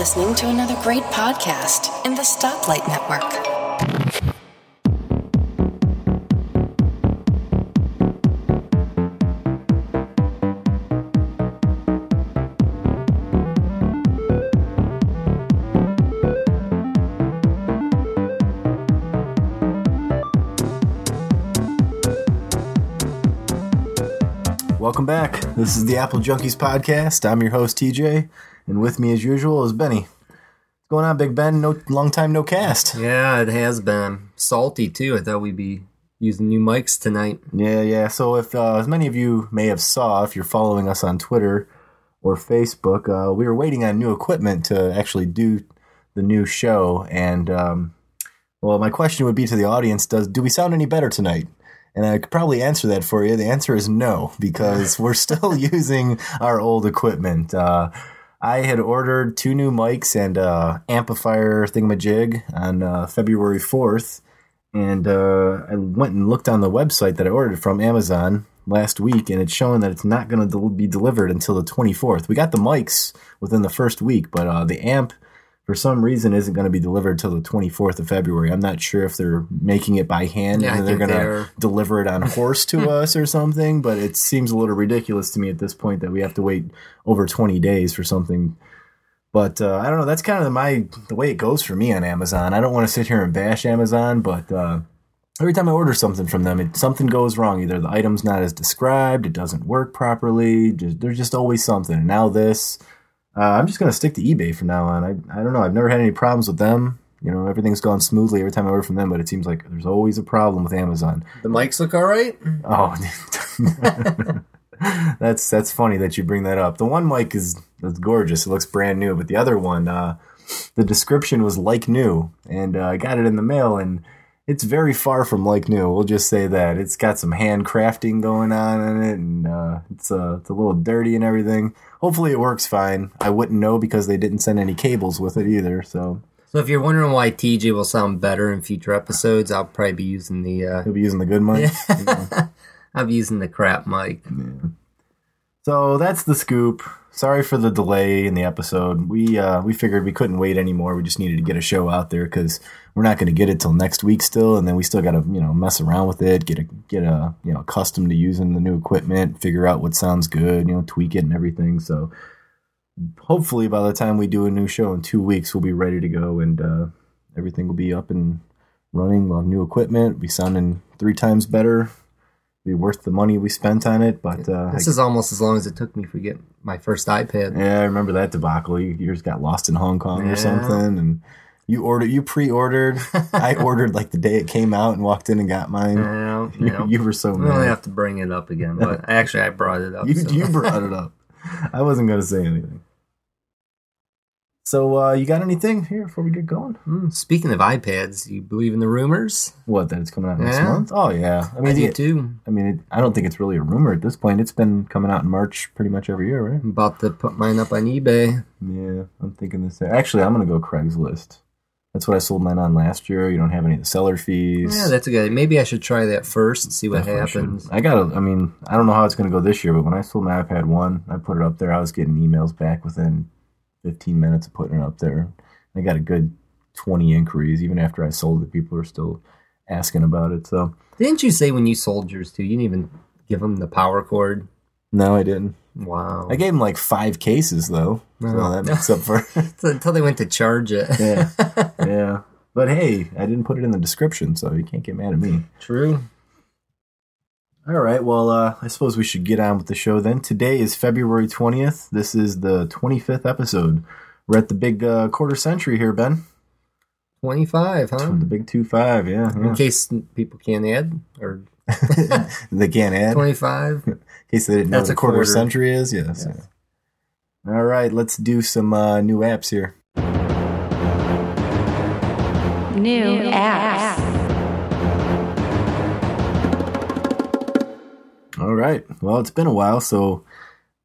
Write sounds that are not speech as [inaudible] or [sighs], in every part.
listening to another great podcast in the Stoplight Network. Welcome back. This is the Apple Junkies podcast. I'm your host TJ, and with me as usual is Benny. What's going on, Big Ben? No long time no cast. Yeah, it has been salty too. I thought we'd be using new mics tonight. Yeah, yeah. So if uh, as many of you may have saw, if you're following us on Twitter or Facebook, uh, we were waiting on new equipment to actually do the new show. And um, well, my question would be to the audience: Does do we sound any better tonight? And I could probably answer that for you. The answer is no, because [laughs] we're still [laughs] using our old equipment. Uh, I had ordered two new mics and uh, amplifier thingamajig on uh, February 4th. And uh, I went and looked on the website that I ordered from Amazon last week, and it's showing that it's not going to del- be delivered until the 24th. We got the mics within the first week, but uh, the amp, for some reason, isn't going to be delivered till the 24th of February. I'm not sure if they're making it by hand Yeah, and they're going to deliver it on horse to [laughs] us or something, but it seems a little ridiculous to me at this point that we have to wait over 20 days for something. But uh, I don't know. That's kind of my the way it goes for me on Amazon. I don't want to sit here and bash Amazon, but uh, every time I order something from them, it, something goes wrong. Either the item's not as described, it doesn't work properly. Just, there's just always something. And now this, uh, I'm just gonna stick to eBay from now on. I I don't know. I've never had any problems with them. You know, everything's gone smoothly every time I order from them, but it seems like there's always a problem with Amazon. The mics look all right. Oh, [laughs] that's that's funny that you bring that up. The one mic is is gorgeous; it looks brand new. But the other one, uh, the description was like new, and uh, I got it in the mail, and it's very far from like new. We'll just say that it's got some handcrafting going on in it, and uh, it's uh, it's a little dirty and everything. Hopefully, it works fine. I wouldn't know because they didn't send any cables with it either. So So if you're wondering why TJ will sound better in future episodes, I'll probably be using the uh, he'll be using the good mic. [laughs] I'll be using the crap mic. So that's the scoop. Sorry for the delay in the episode. We uh, we figured we couldn't wait anymore. We just needed to get a show out there because we're not going to get it till next week still, and then we still got to you know mess around with it, get a get a you know accustomed to using the new equipment, figure out what sounds good, you know, tweak it and everything. So hopefully by the time we do a new show in two weeks, we'll be ready to go and uh, everything will be up and running. We'll have new equipment, be sounding three times better. Be worth the money we spent on it, but uh, This is almost as long as it took me to get my first iPad. yeah, I remember that debacle. Yours got lost in Hong Kong Yeah. or something, and you ordered, you pre-ordered. [laughs] I ordered like the day it came out and walked in and got mine. Well, [laughs] you you, know, you were so we only have to bring it up again. But [laughs] actually, I brought it up. You, so. you brought it up. I wasn't going to say anything. So, uh, you got anything here before we get going? Hmm, Speaking of iPads, you believe in the rumors? What that it's coming out next Yeah. month? Oh yeah. I I mean, do it- too. I mean, it, I don't think it's really a rumor at this point. It's been coming out in March pretty much every year, right? I'm about to put mine up on eBay. Yeah, I'm thinking this. Actually, I'm going to go Craigslist. That's what I sold mine on last year. You don't have any of the seller fees. Yeah, that's a good. Maybe I should try that first and see what Definitely should. happens. I got I mean, I don't know how it's going to go this year, but when I sold my iPad 1, I put it up there. I was getting emails back within 15 minutes of putting it up there. I got a good 20 inquiries. Even after I sold it, people are still asking about it. So, Didn't you say when you sold yours too? You didn't even give them the power cord. no, I didn't. Wow. I gave them like five cases, though. So that makes up for [laughs] until they went to charge it. Yeah. [laughs] yeah. But hey, I didn't put it in the description, so you can't get mad at me. True. All right. Well, uh, I suppose we should get on with the show then. Today is February 20th. This is the 25th episode. We're at the big uh, quarter century here, Ben. Twenty-five, huh? The big 2 5, yeah. In case people can't add or [laughs] they can't add. 25. [laughs] In twenty-five. case they didn't know That's what a a quarter, quarter. century is. Yes. Yes. yeah. All right. Let's do some uh, new apps here. New apps. All right. Well, it's been a while, so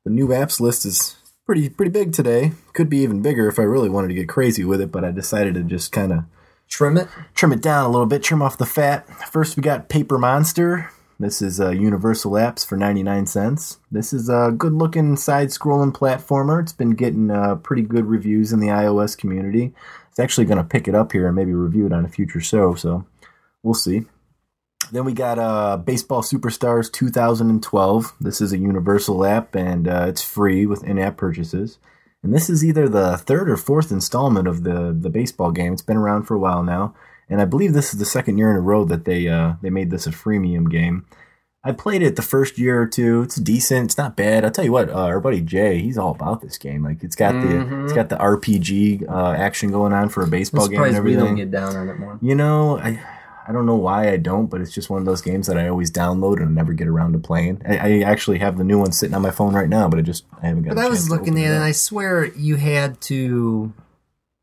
the new apps list is pretty pretty big today. Could be even bigger if I really wanted to get crazy with it, but I decided to just kind of Trim it. trim it down a little bit, trim off the fat. First, we got Paper Monster. This is uh, Universal Apps for 99 cents. This is a good looking side scrolling platformer. It's been getting uh, pretty good reviews in the iOS community. It's actually going to pick it up here and maybe review it on a future show, so we'll see. Then we got uh, Baseball Superstars 2012. This is a Universal app and uh, it's free with in app purchases. And this is either the third or fourth installment of the, the baseball game. It's been around for a while now. And I believe this is the second year in a row that they uh, they made this a freemium game. I played it the first year or two. It's decent. It's not bad. I'll tell you what, uh, our buddy Jay, he's all about this game. Like it's got the it's got the RPG uh, action going on for a I'm baseball game and surprised we don't get down on it more. You know, I I don't know why I don't, but it's just one of those games that I always download and never get around to playing. I, I actually have the new one sitting on my phone right now, but I just I haven't got. It. But I was looking at it, and I swear you had to,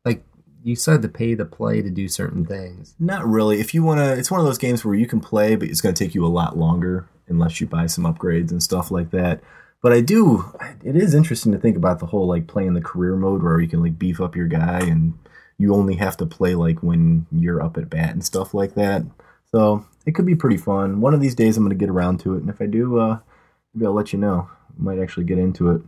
like, you had to pay to play to do certain things. Not really. If you want to, it's one of those games where you can play, but it's going to take you a lot longer unless you buy some upgrades and stuff like that. But I do. It is interesting to think about the whole like playing the career mode where you can like beef up your guy and you only have to play like when you're up at bat and stuff like that. So it could be pretty fun. One of these days I'm going to get around to it, and if I do, uh, maybe I'll let you know. I might actually get into it.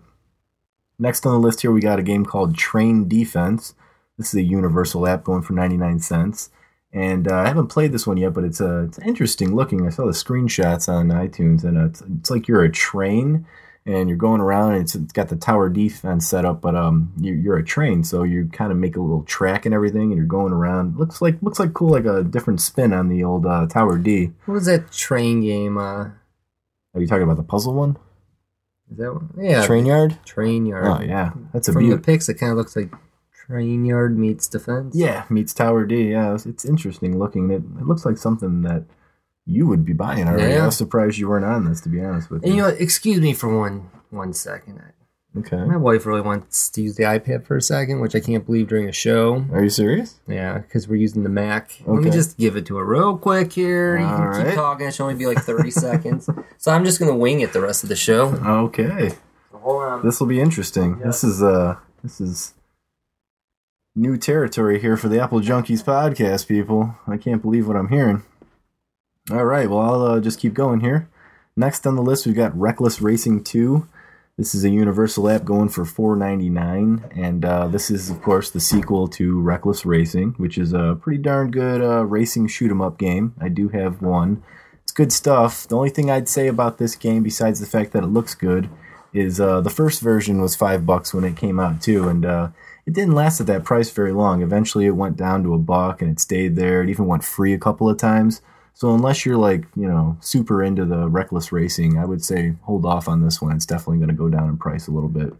Next on the list here, we got a game called Train Defense. This is a Universal app going for 99 cents. And uh, I haven't played this one yet, but it's uh, it's interesting looking. I saw the screenshots on iTunes, and uh, it's, it's like you're a train, and you're going around, and it's, it's got the tower defense set up, but um, you, you're a train, so you kind of make a little track and everything, and you're going around. Looks like looks like cool, like a different spin on the old uh, Tower D. What was that train game? Uh, Are you talking about the puzzle one? is that one? Yeah, Train Yard? Train yard. Oh yeah, that's a From the beaut. pics, it kind of looks like train yard meets defense. Yeah, meets Tower D. Yeah, it's, it's interesting looking. It, it looks like something that you would be buying already. Yeah. I was surprised you weren't on this, to be honest with you. And you know, excuse me for one one second. okay. My wife really wants to use the iPad for a second, which I can't believe during a show. Are you serious? Yeah, because we're using the Mac. Let me just give it to her real quick here. You All can right. keep talking. It should only be like 30 [laughs] seconds. So I'm just going to wing it the rest of the show. Okay. So hold on. This will be interesting. This is uh this is new territory here for the Apple Junkies podcast, people. I can't believe what I'm hearing. All right, well I'll uh, just keep going here. Next on the list we've got Reckless Racing 2. This is a Universal app going for $4.99, and uh, this is of course the sequel to Reckless Racing, which is a pretty darn good uh, racing shoot 'em up game. I do have one. It's good stuff. The only thing I'd say about this game, besides the fact that it looks good, is uh, the first version was five bucks when it came out too, and uh, it didn't last at that price very long. Eventually, it went down to a buck, and it stayed there. It even went free a couple of times. So unless you're like you know super into the reckless racing, I would say hold off on this one. It's definitely going to go down in price a little bit,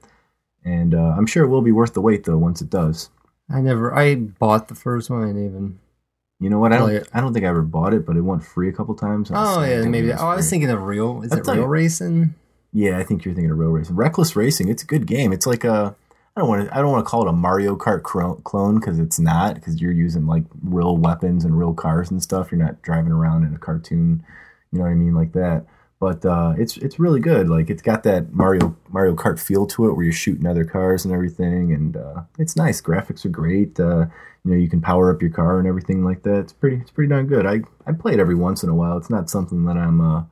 and uh, I'm sure it will be worth the wait though once it does. I never, I bought the first one. Didn't even. You know what? I don't. I don't think I ever bought it, but it went free a couple times. Oh, yeah, maybe. Oh, I was thinking of real. Is it real racing? Yeah, I think you're thinking of real racing. Reckless racing. It's a good game. It's like a. I don't want to. I don't want to call it a Mario Kart clone because it's not. Because you're using like real weapons and real cars and stuff. You're not driving around in a cartoon. You know what I mean, like that. But uh, it's it's really good. Like it's got that Mario Mario Kart feel to it, where you're shooting other cars and everything, and uh, it's nice. Graphics are great. Uh, you know, you can power up your car and everything like that. It's pretty. It's pretty darn good. I I play it every once in a while. It's not something that I'm. Uh,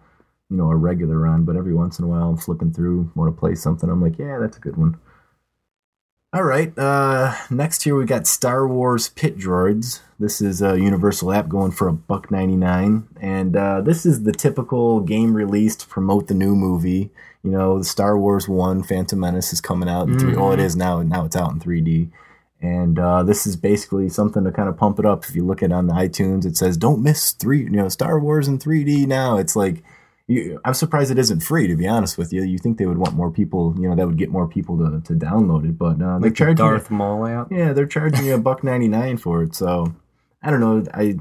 you know, a regular on, but every once in a while I'm flipping through, want to play something. I'm like, yeah, that's a good one. All right, uh, next here we got Star Wars Pit Droids. This is a Universal app going for a buck ninety nine, and uh, this is the typical game release to promote the new movie. You know, the Star Wars One, Phantom Menace is coming out in three. Oh, it is now. Now it's out in three D. And uh, this is basically something to kind of pump it up. If you look at it on the iTunes, it says "Don't miss three, you know, Star Wars in 3D." Now it's like you, I'm surprised it isn't free. To be honest with you, you think they would want more people, you know, that would get more people to, to download it, but uh, they're Like the charging. Darth Maul app? yeah, they're charging you a buck ninety nine for it. So I don't know. I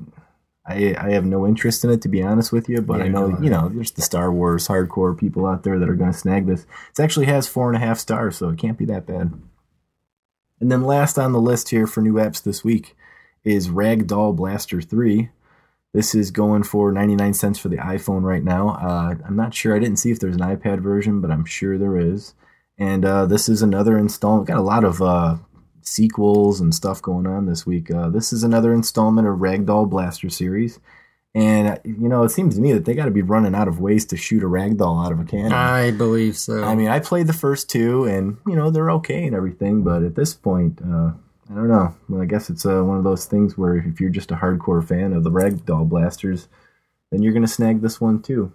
I I have no interest in it to be honest with you, but I know you know there's the Star Wars hardcore people out there that are going to snag this. It actually has four and a half stars, so it can't be that bad. And then last on the list here for new apps this week is Ragdoll Blaster 3. This is going for 99 cents for the iPhone right now. Uh, I'm not sure. I didn't see if there's an iPad version, but I'm sure there is. And uh, this is another installment. Got a lot of uh, sequels and stuff going on this week. Uh, this is another installment of Ragdoll Blaster series. And uh, you know, it seems to me that they got to be running out of ways to shoot a ragdoll out of a cannon. I believe so. I mean, I played the first two, and you know they're okay and everything, but at this point, uh, I don't know. Well, I guess it's uh, one of those things where if you're just a hardcore fan of the Ragdoll Blasters, then you're gonna snag this one too.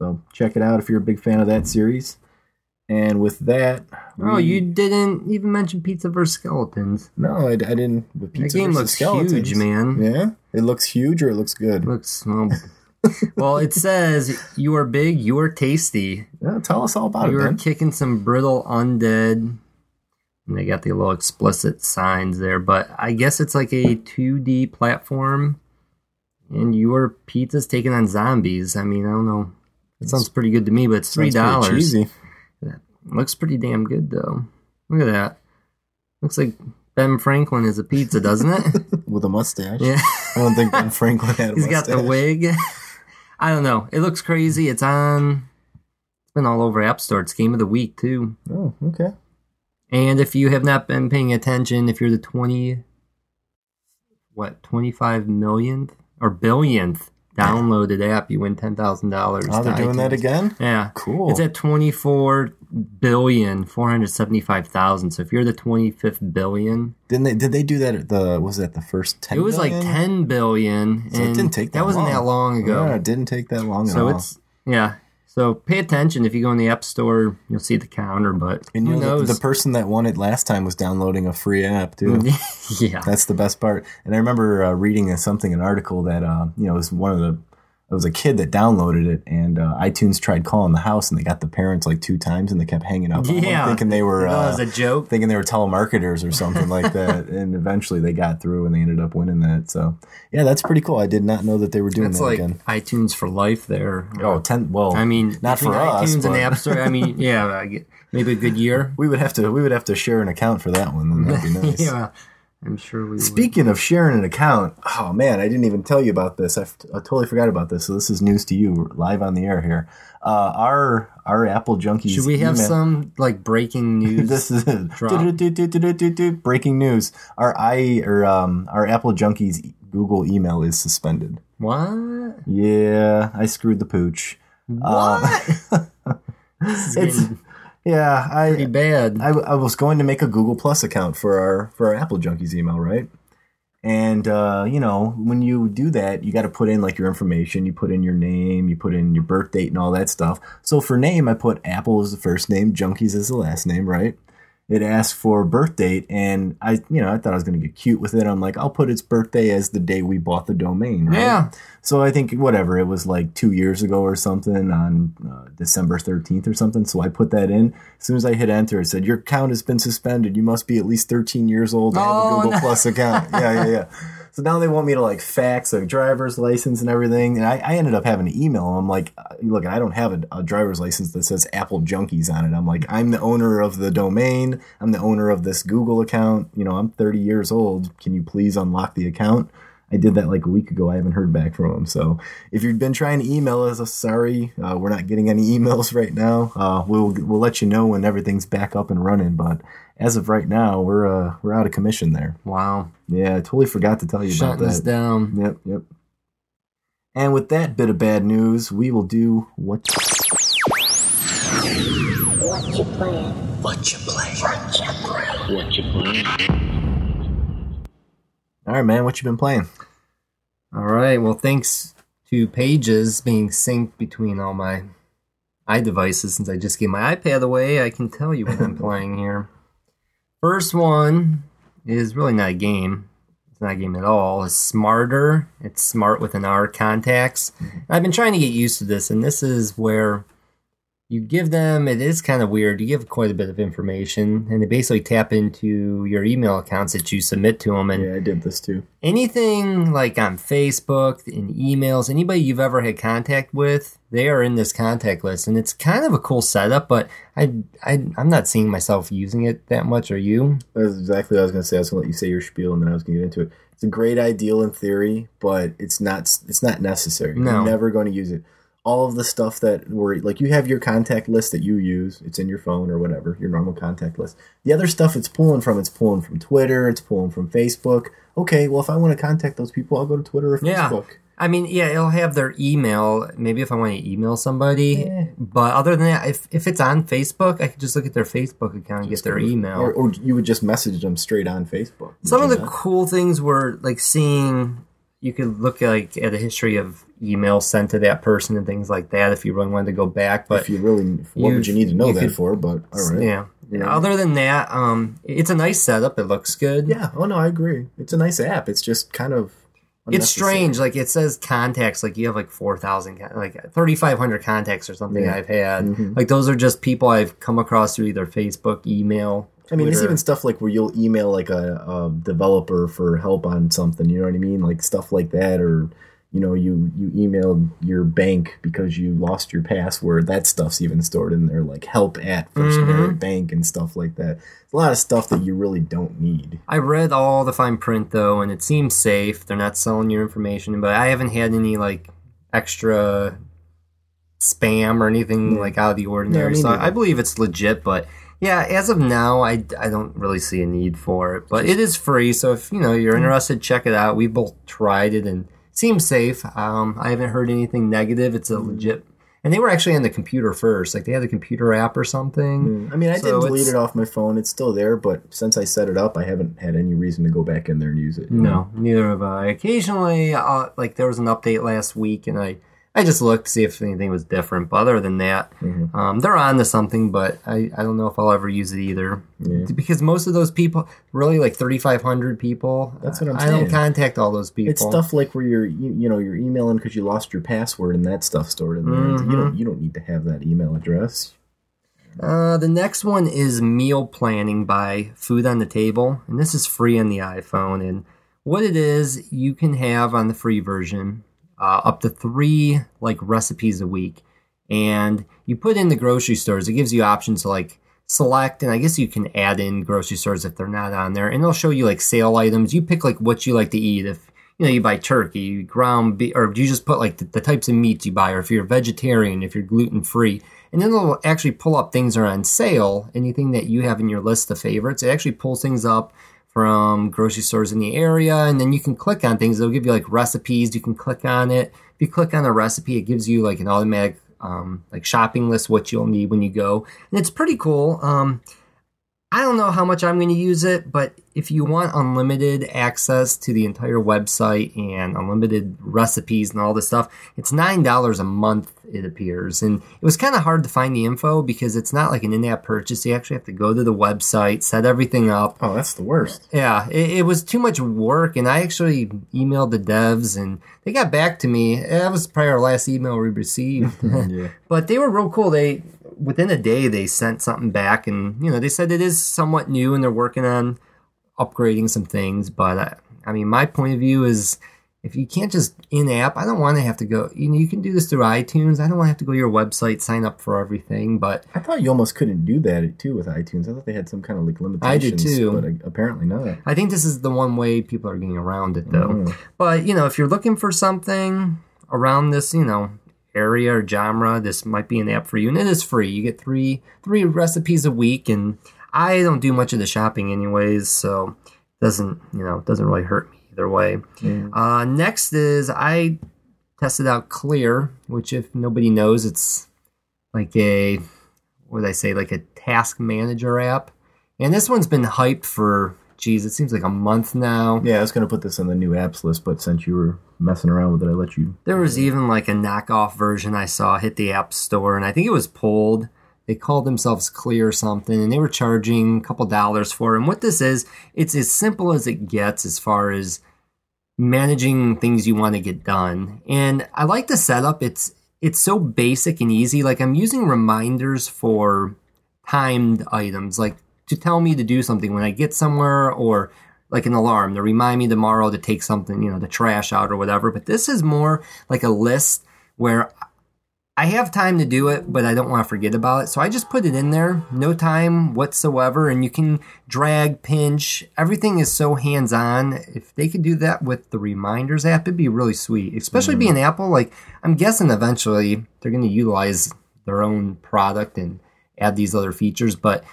So check it out if you're a big fan of that series. And with that, oh, we- you didn't even mention Pizza vs. Skeletons. no, I, I didn't. The That Pizza game looks Skeletons. huge, man. Yeah, it looks huge or it looks good. Looks well. [laughs] well, it says you are big, you are tasty. Yeah, tell us all about You it, are Ben. kicking some brittle undead. And they got the little explicit signs there, but I guess it's like a 2D platform. And your pizza's taking on zombies. I mean, I don't know. It sounds pretty good to me, but it's three dollars. cheesy. Looks pretty damn good though. Look at that. Looks like Ben Franklin is a pizza, doesn't it? [laughs] with a mustache. yeah. I don't think Ben Franklin had a mustache. He's got the wig. [laughs] I don't know. It looks crazy. It's on. It's been all over App Store. It's game of the week too. Oh, okay. And if you have not been paying attention, if you're the twenty, what twenty five millionth or billionth downloaded app, you win ten thousand dollars. Oh, they're doing that again? Yeah, Cool. It's at twenty four billion four hundred seventy five thousand. So if you're the twenty fifth billion, Didn't they? Did they do that at the? Was that the first ten? it was like ten billion. So it didn't take that. That wasn't long. that long ago. Yeah, it didn't take that long. So it's yeah. So pay attention. If you go in the app store, you'll see the counter. But and you know the, the person that won it last time was downloading a free app too. [laughs] yeah. That's the best part. And I remember uh, reading something, an article that uh, you know was one of the. It was a kid that downloaded it, and uh, iTunes tried calling the house, and they got the parents like two times, and they kept hanging up, Yeah. thinking they were [laughs] That was uh, a joke. thinking they were telemarketers or something like [laughs] that. And eventually they got through, and they ended up winning that. So yeah, that's pretty cool. I did not know that they were doing That's that like again. iTunes for life. There. Oh, 10, well, I mean, not for us, iTunes and the App Store. I mean, yeah, maybe a good year. [laughs] we would have to we would have to share an account for that one. Then that'd be nice. yeah, I'm sure we. would. Speaking of sharing an account, oh man, I didn't even tell you about this. I, f- I totally forgot about this. So this is news to you, live on the air here. Uh, our our Apple Junkies. Should we have email- some like breaking [laughs] news? this is breaking news. Our i or um our Apple Junkies Google email is suspended. what? Yeah, I screwed the pooch. What? [laughs] this is It's yeah, pretty I, bad. I I was going to make a Google Plus account for our for our Apple Junkies email, right? And uh, you know, when you do that, you got to put in like your information. You put in your name, you put in your birth date, and all that stuff. So for name, I put Apple as the first name, Junkies as the last name, right? It asked for birth date, and I, you know, I thought I was going to get cute with it. I'm like, I'll put its birthday as the day we bought the domain, right? Yeah. So I think whatever it was like two years ago or something on uh, December 13th or something. So I put that in. As soon as I hit enter, it said your account has been suspended. You must be at least 13 years old to have Oh, a Google no. Plus account. Yeah, yeah, yeah. [laughs] So now they want me to like fax a driver's license and everything. And I, I ended up having to email them. I'm like, uh, look, I don't have a, a driver's license that says Apple Junkies on it. I'm like, I'm the owner of the domain. I'm the owner of this Google account. You know, I'm 30 years old. Can you please unlock the account? I did that like a week ago. I haven't heard back from them. So if you've been trying to email us, uh, sorry, uh, we're not getting any [laughs] emails right now. Uh, we'll we'll let you know when everything's back up and running. But as of right now, we're uh, we're out of commission there. Wow. Yeah, I totally forgot to tell you Shutting about that. us that. down. Yep, yep. And with that bit of bad news, we will do what What you playing? what you play. What you playing? All right, man. What you been playing? All right. Well, thanks to Pages being synced between all my iDevices since I just gave my iPad away, I can tell you what I'm [laughs] playing here. First one is really not a game. It's not a game at all. It's Smartr. It's smart with an R contacts. I've been trying to get used to this, and this is where you give them it is kind of weird you give quite a bit of information and they basically tap into your email accounts that you submit to them and Yeah, I did this too. anything like on Facebook, in emails, anybody you've ever had contact with, they are in this contact list, and it's kind of a cool setup. But I, I I'm not seeing myself using it that much. Are you? That's exactly what I was going to say. I was going to let you say your spiel, and then I was going to get into it. It's a great ideal in theory, but it's not. It's not necessary. No. You're never going to use it. All of the stuff that were like you have your contact list that you use. It's in your phone or whatever your normal contact list. The other stuff it's pulling from. It's pulling from Twitter. It's pulling from Facebook. Okay, well if I want to contact those people, I'll go to Twitter or Yeah. Facebook. I mean, yeah, it'll have their email. Maybe if I want to email somebody, but other than that, if if it's on Facebook, I could just look at their Facebook account and get their email. Or, or you would just message them straight on Facebook. Some of the not? cool things were like seeing you could look like at the history of emails sent to that person and things like that if you really wanted to go back. But if you really, what would you- need to know that could- for? But all right, yeah. Yeah. Other than that, um, it's a nice setup. It looks good. yeah. Oh no, I agree. It's a nice app. It's just kind of. It's strange. Like it says contacts. Like you have like four thousand, like thirty five hundred contacts or something. Yeah. I've had. Mhm. Like those are just people I've come across through either Facebook, email. I mean, it's Twitter. even stuff like where you'll email like a, a developer for help on something. You know what I mean? Like stuff like that, or you know, you you emailed your bank because you lost your password. That stuff's even stored in there, like help at First Mhm. Bank and stuff like that. It's a lot of stuff that you really don't need. I read all the fine print though, and it seems safe. They're not selling your information, but I haven't had any like extra spam or anything Yeah. like out of the ordinary. so. I believe it's legit. But yeah, as of now, I, I don't really see a need for it. But it is free, so if you know you're interested, check it out. We both tried it and it seems safe. Um, I haven't heard anything negative. It's a Mm. legit. And they were actually on the computer first. Like they had a computer app or something. I mean, I So did delete it off my phone. It's still there, but since I set it up, I haven't had any reason to go back in there and use it. No, neither have I. Occasionally, uh, like there was an update last week, and I I just looked to see if anything was different. But other than that, Mhm. um, they're on to something. But I, I don't know if I'll ever use it either, Yeah. because most of those people, really like thirty five hundred people. That's what I'm saying. I don't contact all those people. It's stuff like where you're you, you know you're emailing because you lost your password and that stuff stored in there. You Mhm. don't you don't need to have that email address. Uh, the next one is meal planning by Food on the Table, and this is free on the iPhone. And what it is, you can have on the free version uh, up to three like recipes a week, and you put in the grocery stores. It gives you options to like select, and I guess you can add in grocery stores if they're not on there, and it'll show you like sale items. You pick like what you like to eat. If you know you buy turkey, ground beef, or you just put like the, the types of meats you buy, or if you're vegetarian, if you're gluten free, and then it'll actually pull up things that are on sale. Anything that you have in your list of favorites, it actually pulls things up from grocery stores in the area, and then you can click on things. They'll give you like recipes. You can click on it. If you click on a recipe, it gives you like an automatic um, like shopping list what you'll need when you go, and it's pretty cool. Um, I don't know how much I'm going to use it, but if you want unlimited access to the entire website and unlimited recipes and all this stuff, it's $9 a month, it appears. And it was kind of hard to find the info because it's not like an in app purchase. You actually have to go to the website, set everything up. Oh, that's the worst. Yeah, it, it was too much work, and I actually emailed the devs, and they got back to me. That was probably our last email we received. [laughs] Yeah. but they were real cool. They within a day they sent something back, and you know they said it is somewhat new, and they're working on upgrading some things. But uh, I mean, my point of view is. If you can't just in app, I don't want to have to go. You know, you can do this through iTunes. I don't want to have to go to your website, sign up for everything. But I thought you almost couldn't do that too with iTunes. I thought they had some kind of like limitations. I do too. but apparently not. I think this is the one way people are getting around it, though. Mhm. But you know, if you're looking for something around this, you know, area or genre, this might be an app for you, and it is free. You get three three recipes a week, and I don't do much of the shopping anyways, so it doesn't you know it doesn't really hurt me either way. Yeah. Uh, next is I tested out Clear, which if nobody knows, it's like a what did I say, like a task manager app, and this one's been hyped for. Geez, it seems like a month now. Yeah, I was gonna put this on the new apps list, but since you were messing around with it, I let you. There was even like a knockoff version I saw hit the App Store, and I think it was pulled. They called themselves Clear or something, and they were charging a couple dollars for it. And what this is, it's as simple as it gets as far as managing things you want to get done. And I like the setup. It's it's so basic and easy. Like I'm using reminders for timed items, like to tell me to do something when I get somewhere, or like an alarm to remind me tomorrow to take something, you know, the trash out or whatever. But this is more like a list where I have time to do it, but I don't want to forget about it. So I just put it in there, no time whatsoever, and you can drag, pinch. Everything is so hands on. If they could do that with the reminders app, it'd be really sweet. Especially being mm. Apple, like I'm guessing eventually they're going to utilize their own product and add these other features. But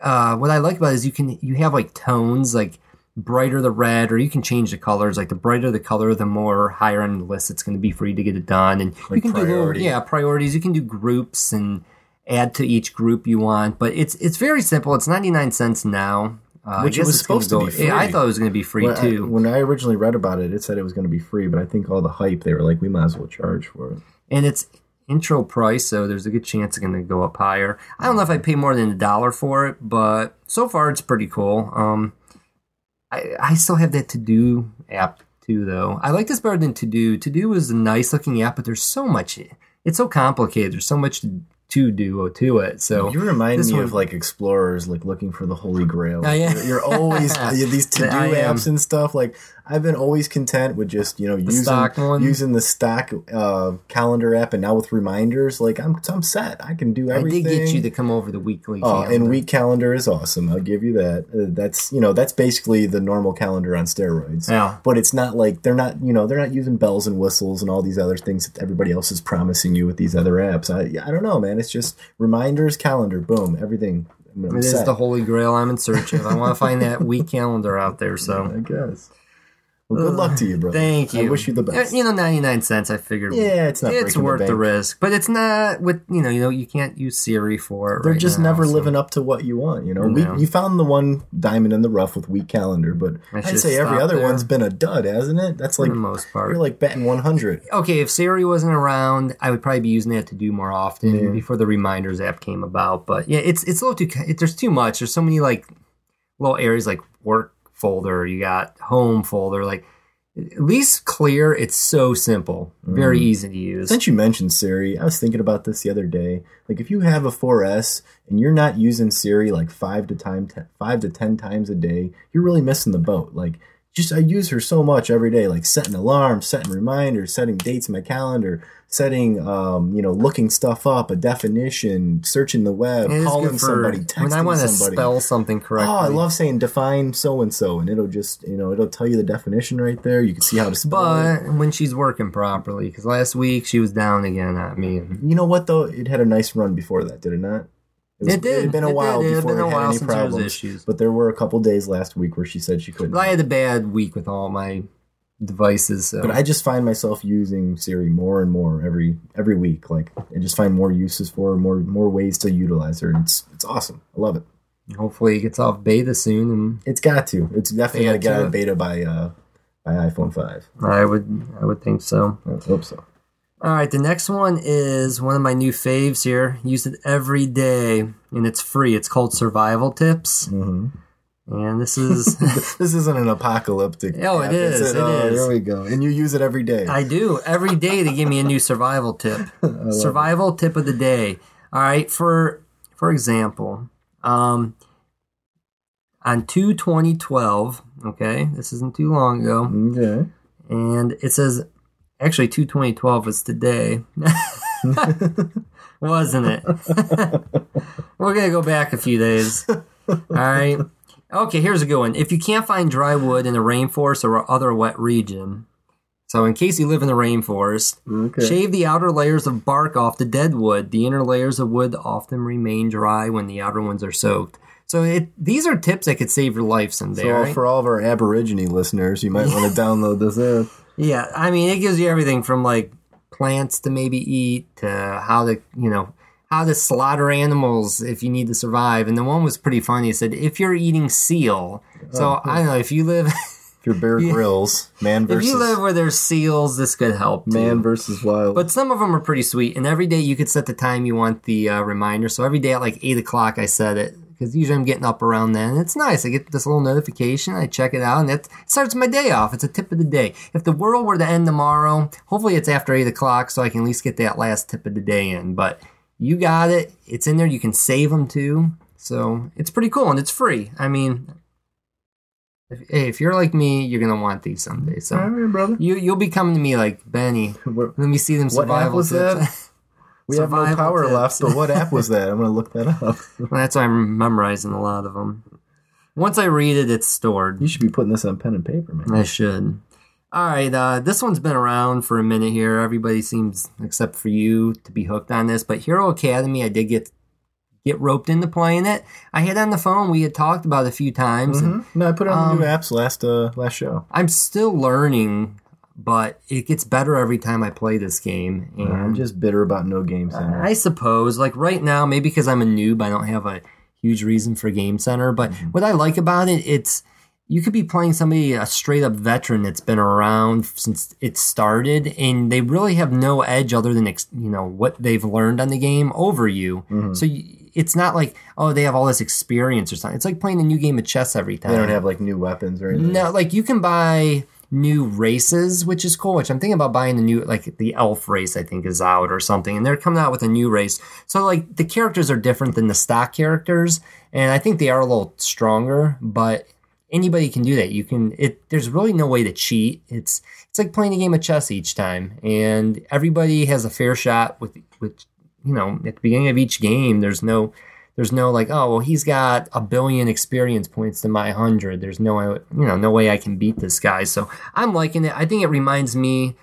uh, what I like about it is you can you have like tones like brighter the red, or you can change the colors. Like the brighter the color, the more higher on the list it's going to be for you to get it done. And you Like can do little, yeah priorities. You can do groups and add to each group you want. But it's it's very simple. It's ninety nine cents now. Uh, Which it was supposed to be Yeah, I thought it was going to be free When I, too. when I originally read about it, it said it was going to be free, but I think all the hype they were like, we might as well charge for it. and it's intro price, so there's a good chance it's going to go up higher. I don't know if I pay more than a dollar for it, but so far it's pretty cool. Um, I I still have that to do app too, though. I like this better than to do. To do is a nice looking app, but there's so much. It's so complicated. There's so much to, to do to it. So You remind me one- of like explorers, like looking for the holy grail. Oh, yeah. You're, you're always [laughs] you these to do apps and stuff. Like I've been always content with just you know using using the stock uh, calendar app, and now with reminders, like I'm I'm set. I can do I everything. did get you to come over the weekly. Oh, calendar. and week calendar is awesome. I'll give you that. Uh, that's you know that's basically the normal calendar on steroids. Yeah. But it's not like they're not you know they're not using bells and whistles and all these other things that everybody else is promising you with these other apps. I I don't know, man. It's just reminders, calendar, boom, everything. I'm It is set. the holy grail I'm in search of. I want to find that week calendar out there. So [laughs] I guess. Well, good luck to you, brother. Thank you. I wish you the best. You know, ninety nine cents. I figured. Yeah, it's not It's breaking the worth the, risk, but it's not with you know. You know, you can't use Siri for it. They're right just now, never so- living up to what you want, you know. No. We, you found the one diamond in the rough with week calendar, but I I'd say every other there. one's been a dud, hasn't it? That's like for the most part. you're like betting one hundred. okay, if Siri wasn't around, I would probably be using that to do more often Yeah. before the reminders app came about. But yeah, it's it's a little too. It, there's too much. There's so many like little areas like work folder. You got home folder. Like at least clear. It's so simple, very mm. easy to use. Since you mentioned Siri, I was thinking about this the other day. Like, if you have a 4S and you're not using Siri like five to time five to ten times a day, you're really missing the boat. Like, just I use her so much every day, like setting alarms, setting reminders, setting dates in my calendar, setting, um, you know, looking stuff up, a definition, searching the web, It calling for somebody, texting when I want to spell something correctly. Oh, I love saying define so and so, and it'll just you know it'll tell you the definition right there. You can see how to spell it. But when she's working properly, because last week she was down again at me. You know what though? It had a nice run before that, did it not? Was- It did. It had been a It while did. It had before been a it had while any since there was problems. issues. But there were a couple days last week where she said she couldn't. I had a bad week with all my devices. So. but I just find myself using Siri more and more every every week. Like I just find more uses for her, more more ways to utilize her. And it's it's awesome. I love it. hopefully it gets off beta soon, and It's got to. It's definitely Yeah, gonna get out of beta by uh by iPhone five. I would I would think so. I hope so. All right, the next one is one of my new faves here. Use it every day, and it's free. It's called Survival Tips, hmm and this is [laughs] this isn't an apocalyptic. Oh, it is, is it oh, is. There we go. And you use it every day. I do every day. They give me a new survival tip. [laughs] survival tip of the day. All right, for for example, um, on two twenty twelve. Okay, this isn't too long ago. okay. and it says actually 22012 was today. [laughs] Wasn't it? [laughs] We're gonna go back a few days. All right okay here's a good one. If you can't find dry wood in a rainforest or other wet region so in case you live in the rainforest Okay. shave the outer layers of bark off the dead wood. The inner layers of wood often remain dry when the outer ones are soaked. So it, these are tips that could save your life someday So right? for all of our Aborigine listeners, you might want to [laughs] download this app. Yeah, I mean, it gives you everything from like plants to maybe eat to how to, you know, how to slaughter animals if you need to survive. And the one was pretty funny. It said, if you're eating seal, so I don't know, if you live, [laughs] If you're Bear [laughs] Grylls, man if versus you live where there's seals, this could help. too. man versus wild. But some of them are pretty sweet. And every day you could set the time you want the uh, reminder. So every day at like 8 o'clock, I set it. Because usually I'm getting up around then. And it's nice. I get this little notification. I check it out. And it starts my day off. It's a tip of the day. If the world were to end tomorrow, hopefully it's after 8 o'clock so I can at least get that last tip of the day in. But you got it. It's in there. You can save them too. So it's pretty cool. And it's free. I mean, if, hey, if you're like me, you're going to want these someday. So. Right, brother. You you'll be coming to me like Benny. What, Let me see them survival was tips. [laughs] We have no power tips. left, but what app was that? I'm going to look that up. Well, [laughs] That's why I'm memorizing a lot of them. Once I read it, it's stored. You should be putting this on pen and paper, man. I should. All right, uh, this one's been around for a minute here. Everybody seems, except for you, to be hooked on this. But Hero Academy, I did get get roped into playing it. I had it on the phone. We had talked about it a few times. and No, I put it on the Um, new apps last uh, last show. I'm still learning, but it gets better every time I play this game. And I'm just bitter about no game center. I suppose, like right now, maybe because I'm a noob, I don't have a huge reason for Game Center. But Mm-hmm. what I like about it, it's you could be playing somebody a straight up veteran that's been around since it started, and they really have no edge other than ex- you know what they've learned on the game over you. Mm-hmm. So you, it's not like oh they have all this experience or something. It's like playing a new game of chess every time. they don't have like new weapons or anything. No, like you can buy new races, which is cool. Which I'm thinking about buying the new, like the elf race. I think is out or something, and they're coming out with a new race. So like the characters are different than the stock characters, and I think they are a little stronger. But anybody can do that. You can. It there's really no way to cheat. It's it's like playing a game of chess each time, and everybody has a fair shot with with you know at the beginning of each game. There's no there's no like, oh well, he's got a billion experience points to my hundred. There's no, you know, no way I can beat this guy. So I'm liking it. I think it reminds me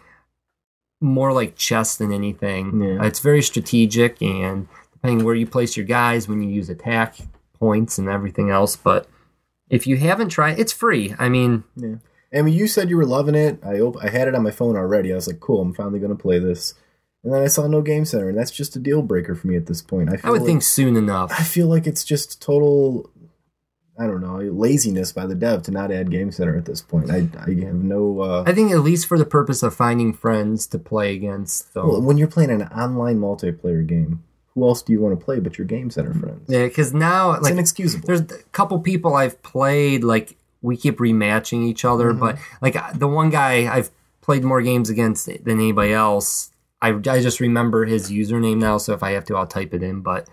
more like chess than anything. Yeah. It's very strategic, and depending where you place your guys, when you use attack points and everything else. But if you haven't tried, it's free. I mean, I mean, you said you were loving it. I op- I had it on my phone already. I was like, cool, I'm finally going to play this. And then I saw no game center, and that's just a deal breaker for me at this point. I, feel I would like, think soon enough. I feel like it's just total, I don't know, laziness by the dev to not add game center at this point. I, I have no. Uh, I think at least for the purpose of finding friends to play against, though. well, when you're playing an online multiplayer game, who else do you want to play but your game center friends? yeah, because now It's like inexcusable. there's a couple people I've played like we keep rematching each other, Mm-hmm. but like the one guy I've played more games against than anybody else. I, I just remember his username now, so if I have to, I'll type it in. But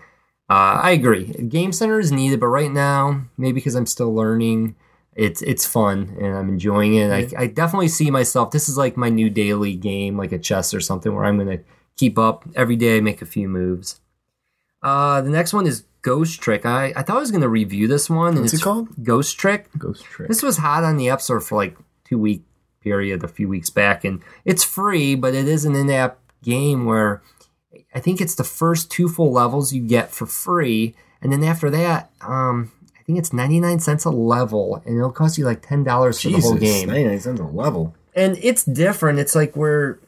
uh, I agree, Game Center is needed, but right now, maybe because I'm still learning, it's it's fun and I'm enjoying it. I, I definitely see myself. This is like my new daily game, like a chess or something, where I'm going to keep up every day. I make a few moves. Uh, the next one is Ghost Trick. I, I thought I was going to review this one. and What's it called? Ghost Trick. Ghost Trick. This was hot on the App Store for like two week period a few weeks back, and it's free, but it is an in-app game where I think it's the first two full levels you get for free, and then after that, um, I think it's ninety nine cents a level, and it'll cost you like ten dollars for the whole game. 99 cents a level. And it's different. It's like where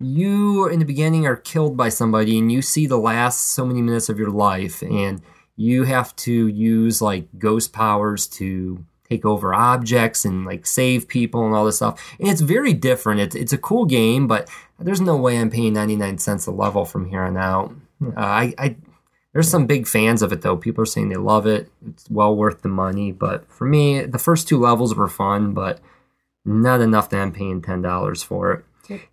you in the beginning are killed by somebody and you see the last so many minutes of your life and you have to use like ghost powers to take over objects and like save people and all this stuff. And it's very different. It's it's a cool game, but there's no way I'm paying 99 cents a level from here on out. Uh, I, I there's some big fans of it though. People are saying they love it. It's well worth the money, but for me, the first two levels were fun, but not enough that I'm paying ten dollars for it.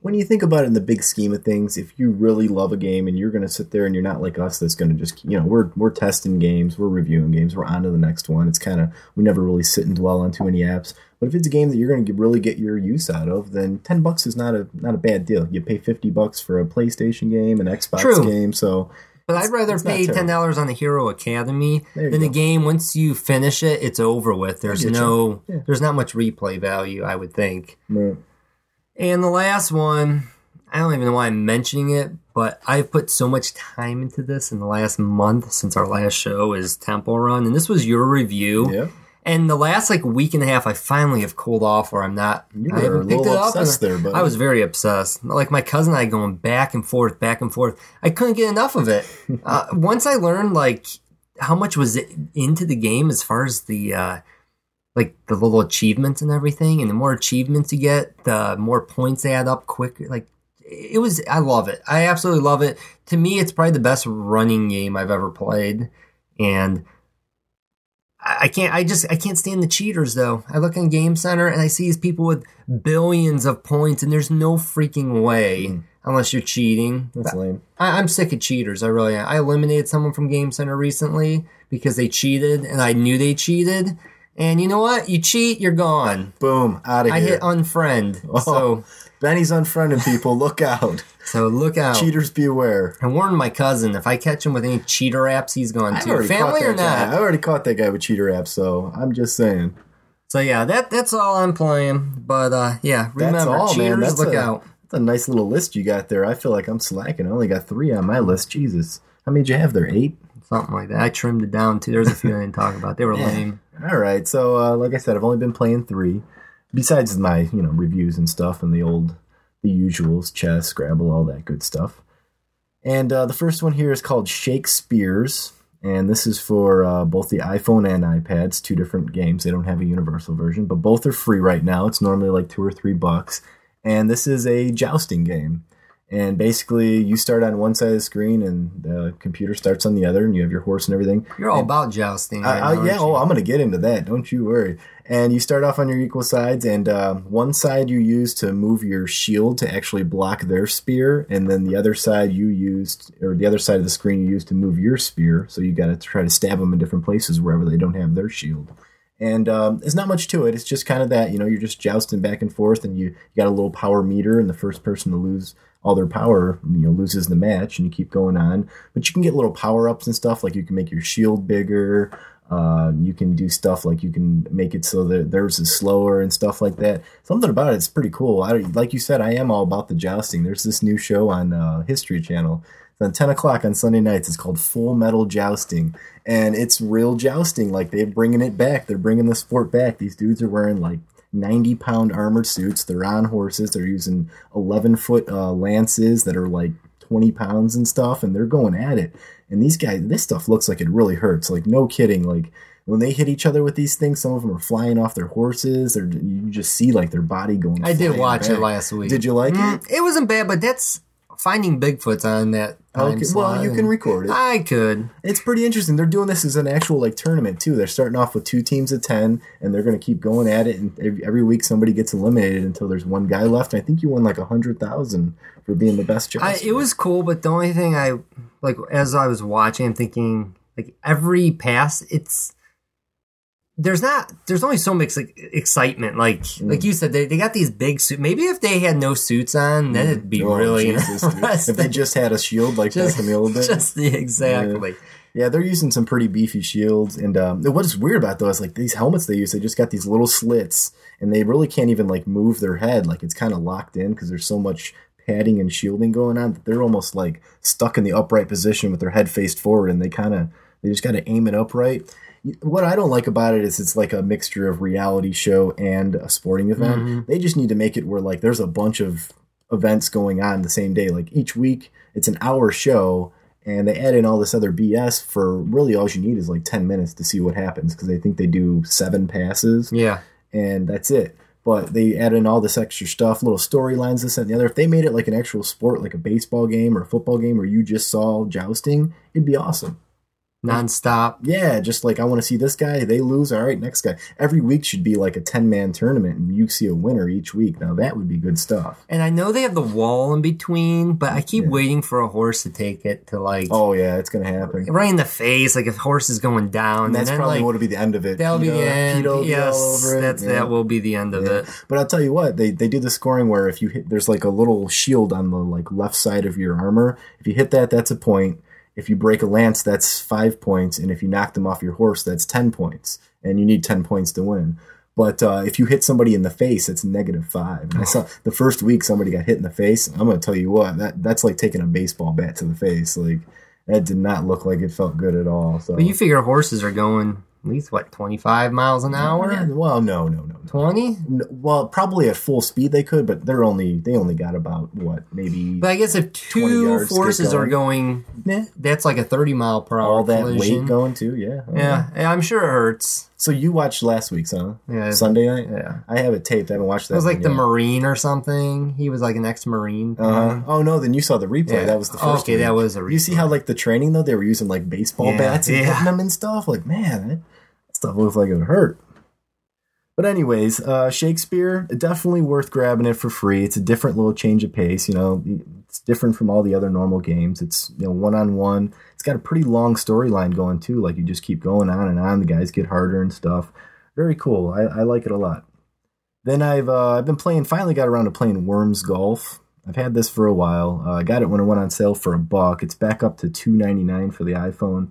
When you think about it in the big scheme of things, if you really love a game and you're going to sit there and you're not like us, that's going to just you know we're we're testing games, we're reviewing games, we're on to the next one. It's kind of we never really sit and dwell on too many apps. But if it's a game that you're going to really get your use out of, then ten bucks is not a not a bad deal. You pay fifty bucks for a PlayStation game, an Xbox True. game, so But I'd rather pay ten dollars on the Hero Academy than a game. Once you finish it, it's over with. There's no, Yeah. there's not much replay value, I would think. Right. And the last one, I don't even know why I'm mentioning it, but I've put so much time into this in the last month since our last show is Temple Run, and this was your review. yeah. And the last like week and a half, I finally have cooled off where I'm not. You I were haven't a picked little it up. there, buddy. I was very obsessed. Like my cousin and I going back and forth, back and forth. I couldn't get enough of it. [laughs] uh, once I learned like how much was it into the game as far as the uh, like the little achievements and everything, and the more achievements you get, the more points they add up quicker. Like it was, I love it. I absolutely love it. To me, it's probably the best running game I've ever played, and. I can't. I just. I can't stand the cheaters, though. I look on Game Center and I see these people with billions of points, and there's no freaking way mm-hmm. unless you're cheating. That's lame. I, I'm sick of cheaters. I really am. I eliminated someone from Game Center recently because they cheated, and I knew they cheated. And you know what? You cheat, you're gone. Boom, out of here. I hit unfriend. Oh. So, [laughs] Benny's unfriending people. Look out. so look out. Cheaters beware. I warned my cousin if I catch him with any cheater apps, he's gone I've too. Family or that guy. not? I already caught that guy with cheater apps, so I'm just saying. So yeah, that that's all I'm playing. But uh, yeah, remember That's all, cheaters, man. That's look a, out. That's a nice little list you got there. I feel like I'm slacking. I only got three on my list. Jesus. How many did you have there? Eight? something like that. I trimmed it down too. There's a few I didn't talk about. They were lame. All right. So, uh, like I said, I've only been playing three, besides my you know reviews and stuff and the old the usuals, chess, Scrabble, all that good stuff. And uh, the first one here is called Shakespeare's, and this is for uh, both the iPhone and iPads. Two different games. They don't have a universal version, but both are free right now. It's normally like two or three bucks, and this is a jousting game. And basically, you start on one side of the screen, and the computer starts on the other, and you have your horse and everything. You're all about jousting. Right I, I, now, yeah oh i'm going to get into that. Don't you worry. And you start off on your equal sides, and uh, one side you use to move your shield to actually block their spear, and then the other side you used, or the other side of the screen you use to move your spear. So you got to try to stab them in different places wherever they don't have their shield. And um, there's not much to it. It's just kind of that, you know, you're just jousting back and forth, and you, you got a little power meter, and the first person to lose all their power, you know, loses the match, and you keep going on. But you can get little power ups and stuff, like you can make your shield bigger. Uh, you can do stuff like you can make it so that theirs is slower and stuff like that. Something about it's pretty cool. I, like you said, I am all about the jousting. There's this new show on uh, History Channel. It's on 10 o'clock on Sunday nights. It's called Full Metal Jousting, and it's real jousting. Like they're bringing it back. They're bringing the sport back. These dudes are wearing like 90 pound armored suits. They're on horses. They're using 11 foot uh, lances that are like 20 pounds and stuff, and they're going at it. And these guys, this stuff looks like it really hurts. Like, no kidding. Like, when they hit each other with these things, some of them are flying off their horses. Or you just see like their body going. I did watch it last week. Did you like Mm, it? It wasn't bad, but that's finding Bigfoot's on that. Time Okay, well, you can record it. I could. It's pretty interesting. They're doing this as an actual like tournament too. They're starting off with two teams of ten, and they're going to keep going at it. And every, every week, somebody gets eliminated until there's one guy left. I think you won like a hundred thousand for being the best. I, it was cool, but the only thing I like as I was watching, I'm thinking like every pass, it's there's not there's only so much like, excitement. Like Mm. like you said, they, they got these big suits. Maybe if they had no suits on, then it'd be Oh, really Jesus, interesting. If they just had a shield like just, back in the old days. just the, exactly. Yeah, they're using some pretty beefy shields. And um, what is weird about those, like these helmets they use, they just got these little slits, and they really can't even like move their head. Like it's kind of locked in because there's so much padding and shielding going on that they're almost like stuck in the upright position with their head faced forward, and they kind of they just got to aim it upright. What I don't like about it is it's like a mixture of reality show and a sporting event. Mm-hmm. They just need to make it where like there's a bunch of events going on the same day. Like each week, it's an hour show, and they add in all this other BS for really all you need is like 10 minutes to see what happens because they think they do seven passes Yeah. and that's it. But they add in all this extra stuff, little storylines, this and the other. If they made it like an actual sport, like a baseball game or a football game where you just saw jousting, it'd be awesome. Nonstop. Yeah, just like I want to see this guy. They lose. All right, next guy. Every week should be like a 10 man tournament and you see a winner each week. Now that would be good stuff. And I know they have the wall in between, but I keep Yeah. waiting for a horse to take it to like Oh, yeah, it's going to happen. right in the face, like if horse is going down. And that's and then, probably like, what will be the end of it. That'll be the end. Pedo will be all yes, that's Yeah. that will be the end of Yeah. it. But I'll tell you what, they they do the scoring where if you hit, there's like a little shield on the like left side of your armor. If you hit that, that's a point. If you break a lance, that's five points, and if you knock them off your horse, that's ten points, and you need ten points to win. But uh, if you hit somebody in the face, it's negative five. And I saw the first week somebody got hit in the face. I'm going to tell you what that that's like taking a baseball bat to the face. Like that did not look like it felt good at all. So But you figure horses are going at least what twenty five miles an Yeah, hour, well, no, no, no, no. Twenty. Well, probably at full speed they could, but they're only they only got about what maybe But I guess if two yards to get forces are going, Yeah. that's like a thirty mile per hour. all that collision. weight going too. Yeah, Oh, Yeah, yeah, I'm sure it hurts. So you watched last week's, huh? Yeah. Sunday night. Yeah. I have it taped. I haven't watched that. It was like the yet. Marine or something. He was like an ex Marine. Uh-huh. Oh no! Then you saw the replay. Yeah. That was the first. Okay, that was a You see how like the training though they were using like baseball Yeah, bats and hitting them and stuff. Like man, that stuff looks like it would hurt. But anyways, uh, Shakespeare definitely worth grabbing it for free. It's a different little change of pace. You know, it's different from all the other normal games. It's you know one on one. It's got a pretty long storyline going too. Like you just keep going on and on. The guys get harder and stuff. Very cool. I, I like it a lot. Then I've uh, I've been playing. Finally got around to playing Worms Golf. I've had this for a while. Uh, I got it when it went on sale for a buck. It's back up to two ninety nine for the iPhone.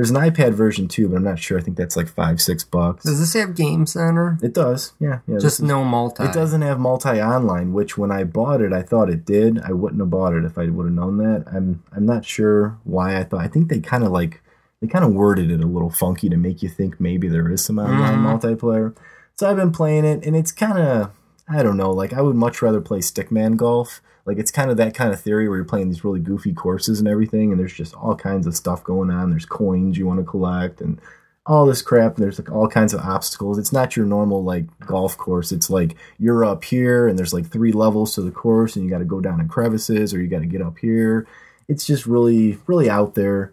There's an iPad version too, but I'm not sure. I think that's like five six bucks. Does this have Game Center? It does, yeah, yeah. Just is- no multi. It doesn't have multi online, which when I bought it, I thought it did. I wouldn't have bought it if I would have known that. I'm I'm not sure why I thought. I think they kind of like they kind of worded it a little funky to make you think maybe there is some online Mhm. multiplayer. So I've been playing it, and it's kind of I don't know. Like I would much rather play Stickman Golf. Like it's kind of that kind of theory where you're playing these really goofy courses and everything, and there's just all kinds of stuff going on. There's coins you want to collect and all this crap. And there's like all kinds of obstacles. It's not your normal like golf course. It's like you're up here and there's like three levels to the course, and you got to go down in crevices or you got to get up here. It's just really really out there.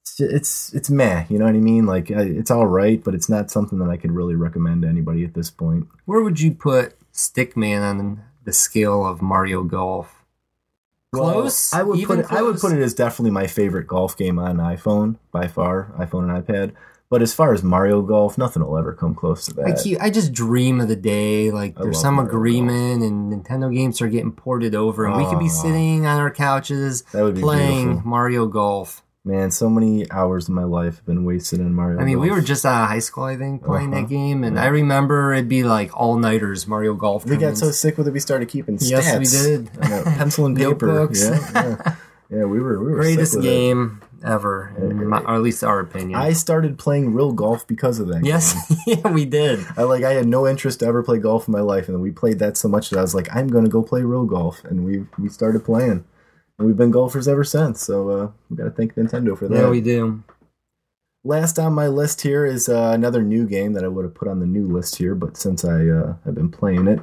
It's it's, it's meh. You know what I mean? Like it's all right, but it's not something that I could really recommend to anybody at this point. Where would you put Stickman on the scale of Mario Golf? Close? Well, I would put it, I would put it as definitely my favorite golf game on iPhone by far, iPhone and iPad. But as far as Mario Golf, nothing will ever come close to I that. keep, I just dream of the day like I there's some Mario agreement and Nintendo games are getting ported over and we could be ah. sitting on our couches That would be playing beautiful. Mario Golf. Man, so many hours of my life have been wasted in Mario. I mean, we were just out of high school, I think, playing Uh-huh. that game, and I remember it'd be like all nighters Mario Golf. we got so sick with it, we started keeping stats. Yes, we did. [laughs] Know, pencil and paper. Yeah, yeah, yeah. We were we were greatest with it. game ever, in my, or at least our opinion. I started playing real golf because of that. game. yes, [laughs] yeah, we did. I like I had no interest to ever play golf in my life, and then we played that so much that I was like, I'm gonna go play real golf, and we we started playing, we've been golfers ever since. So uh, we got to thank Nintendo for that. Yeah, we do. Last on my list here is uh, another new game that I would have put on the new list here, but since I uh, have been playing it,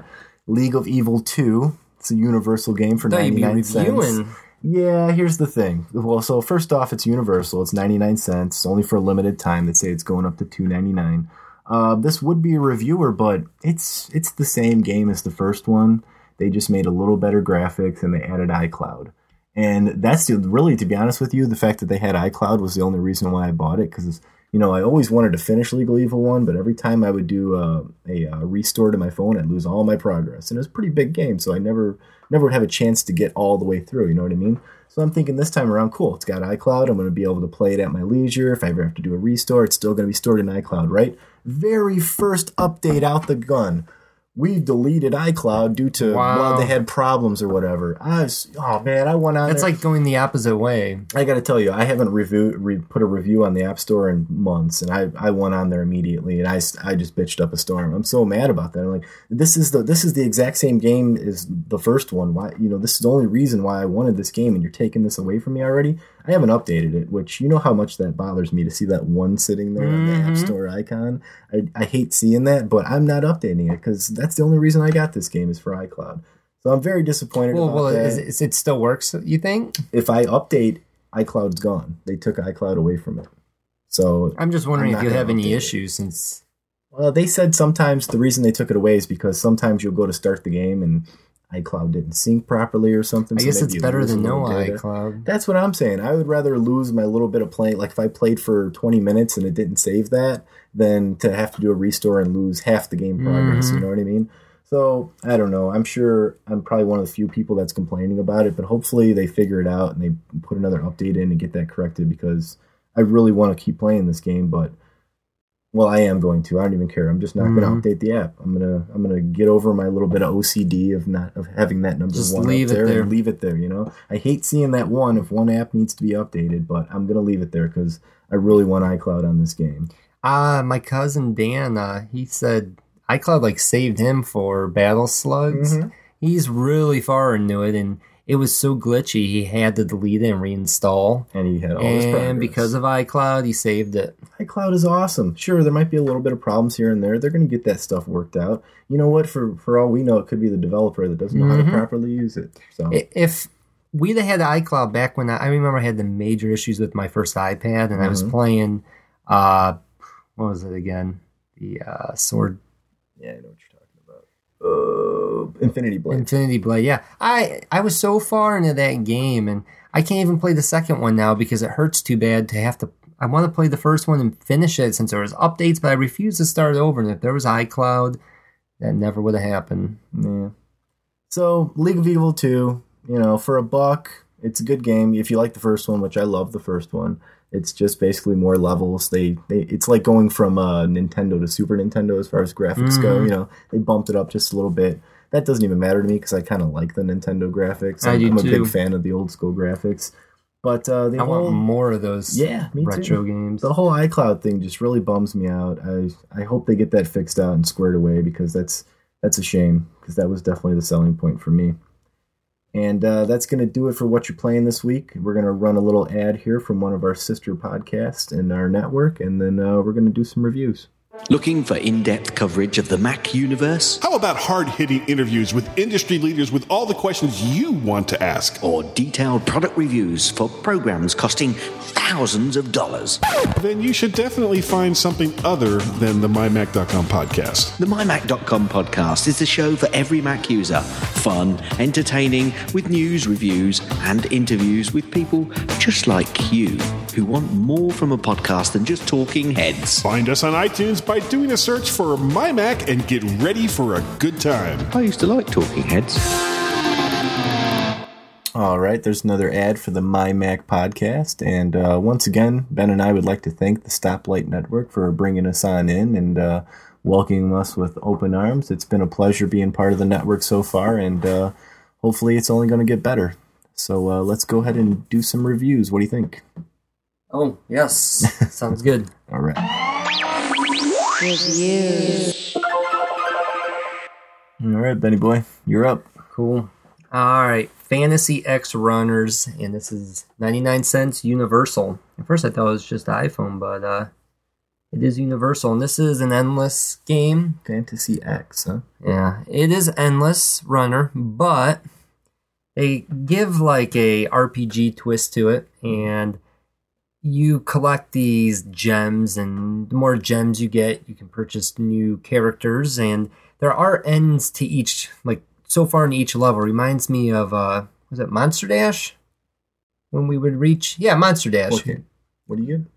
League of Evil Two. It's a Universal game for ninety nine cents. reviewing. Yeah, here's the thing. Well, so first off, it's universal. It's 99 cents, only for a limited time. They say it's going up to 2.99. Uh, this would be a reviewer, but it's it's the same game as the first one. They just made a little better graphics and they added iCloud. And that's the, really, to be honest with you, the fact that they had iCloud was the only reason why I bought it because you know I always wanted to finish League of Evil one, but every time I would do uh, a uh, restore to my phone, I'd lose all my progress, and it was a pretty big game, so I never never would have a chance to get all the way through. You know what I mean? So I'm thinking this time around, cool. It's got iCloud. I'm going to be able to play it at my leisure. If I ever have to do a restore, it's still going to be stored in iCloud, right? Very first update out the gun. We deleted iCloud due to Wow. well, they had problems or whatever. I was, oh man, I went on. It's like going the opposite way. I got to tell you, I haven't review re, put a review on the App Store in months, and I, I went on there immediately, and I, I just bitched up a storm. I'm so mad about that. I'm like, this is the this is the exact same game as the first one. Why you know this is the only reason why I wanted this game, and you're taking this away from me already. I haven't updated it, which you know how much that bothers me to see that one sitting there on the App Mhm. Store icon. I, I hate seeing that, but I'm not updating it because that's the only reason I got this game is for iCloud. So I'm very disappointed Well, about well, that is, is it still works? You think? if I update, iCloud's gone. They took iCloud away from it. So, I'm just wondering I'm if you have any it. issues since. well, they said sometimes the reason they took it away is because sometimes you'll go to start the game and iCloud didn't sync properly or something. I so guess it's better than no data. iCloud. That's what I'm saying. I would rather lose my little bit of playing. Like if I played for 20 minutes and it didn't save that, than to have to do a restore and lose half the game progress. Mhm. You know what I mean? So I don't know. I'm sure I'm probably one of the few people that's complaining about it, but hopefully they figure it out and they put another update in and get that corrected because I really want to keep playing this game. But well, I am going to. I don't even care. I'm just not going Mhm. to update the app. I'm gonna I'm gonna get over my little bit of OCD of not of having that number Just one leave up it there, there. and leave it there. You know, I hate seeing that one if one app needs to be updated, but I'm gonna leave it there because I really want iCloud on this game. Uh, my cousin Dan, uh, he said iCloud like saved him for Battle Slugs. Mhm. He's really far into it, and it was so glitchy he had to delete it and reinstall. And he had all his progress. And because of iCloud, he saved it. iCloud is awesome. Sure, there might be a little bit of problems here and there. They're going to get that stuff worked out. You know what? For for all we know, it could be the developer that doesn't know how Mhm. to properly use it. So If we'd have had iCloud back when I, I remember I had the major issues with my first iPad, and I was Mhm. playing, uh, what was it again? The uh, Sword yeah, I know what you're talking about. Uh, Infinity Blade. Infinity Blade. Yeah, I I was so far into that game, and I can't even play the second one now because it hurts too bad to have to. I want to play the first one and finish it since there was updates, but I refuse to start over. And if there was iCloud, that never would have happened. Yeah. So League of Evil 2, you know, for a buck, it's a good game. If you like the first one, which I love the first one, it's just basically more levels. They, they it's like going from uh, Nintendo to Super Nintendo as far as graphics go. Mhm. You know, they bumped it up just a little bit. That doesn't even matter to me because I kind of like the Nintendo graphics. I I'm a big fan of the old school graphics. But uh, the I whole want more of those yeah, me retro too. games. The whole iCloud thing just really bums me out. I I hope they get that fixed out and squared away because that's that's a shame because that was definitely the selling point for me. And uh, that's going to do it for what you're playing this week. We're going to run a little ad here from one of our sister podcasts in our network, and then uh, we're going to do some reviews. Looking for in depth coverage of the Mac universe? How about hard hitting interviews with industry leaders with all the questions you want to ask? Or detailed product reviews for programs costing thousands of dollars? Then you should definitely find something other than the MyMac.com podcast. The MyMac.com podcast is the show for every Mac user. Fun, entertaining, with news, reviews, and interviews with people just like you who want more from a podcast than just talking heads. Find us on iTunes by doing a search for My Mac and get ready for a good time. I used to like talking heads. All right, there's another ad for the My Mac podcast. And uh, once again, Ben and I would like to thank the Stoplight Network for bringing us on in and uh, welcoming us with open arms. It's been a pleasure being part of the network so far, and uh, hopefully it's only going to get better. So uh, let's go ahead and do some reviews. What do you think? Oh yes, [laughs] sounds good. All right. Reviews. All right, Benny boy, you're up. Cool. All right, Fantasy X Runners, and this is 99 cents Universal. At first, I thought it was just iPhone, but uh, it is Universal, and this is an endless game. Fantasy X, huh? Yeah, it is endless runner, but they give like a RPG twist to it, and you collect these gems, and the more gems you get, you can purchase new characters, and there are ends to each. Like so far in each level, reminds me of uh, was it Monster Dash? When we would reach, yeah, Monster Dash. Okay. What do you get?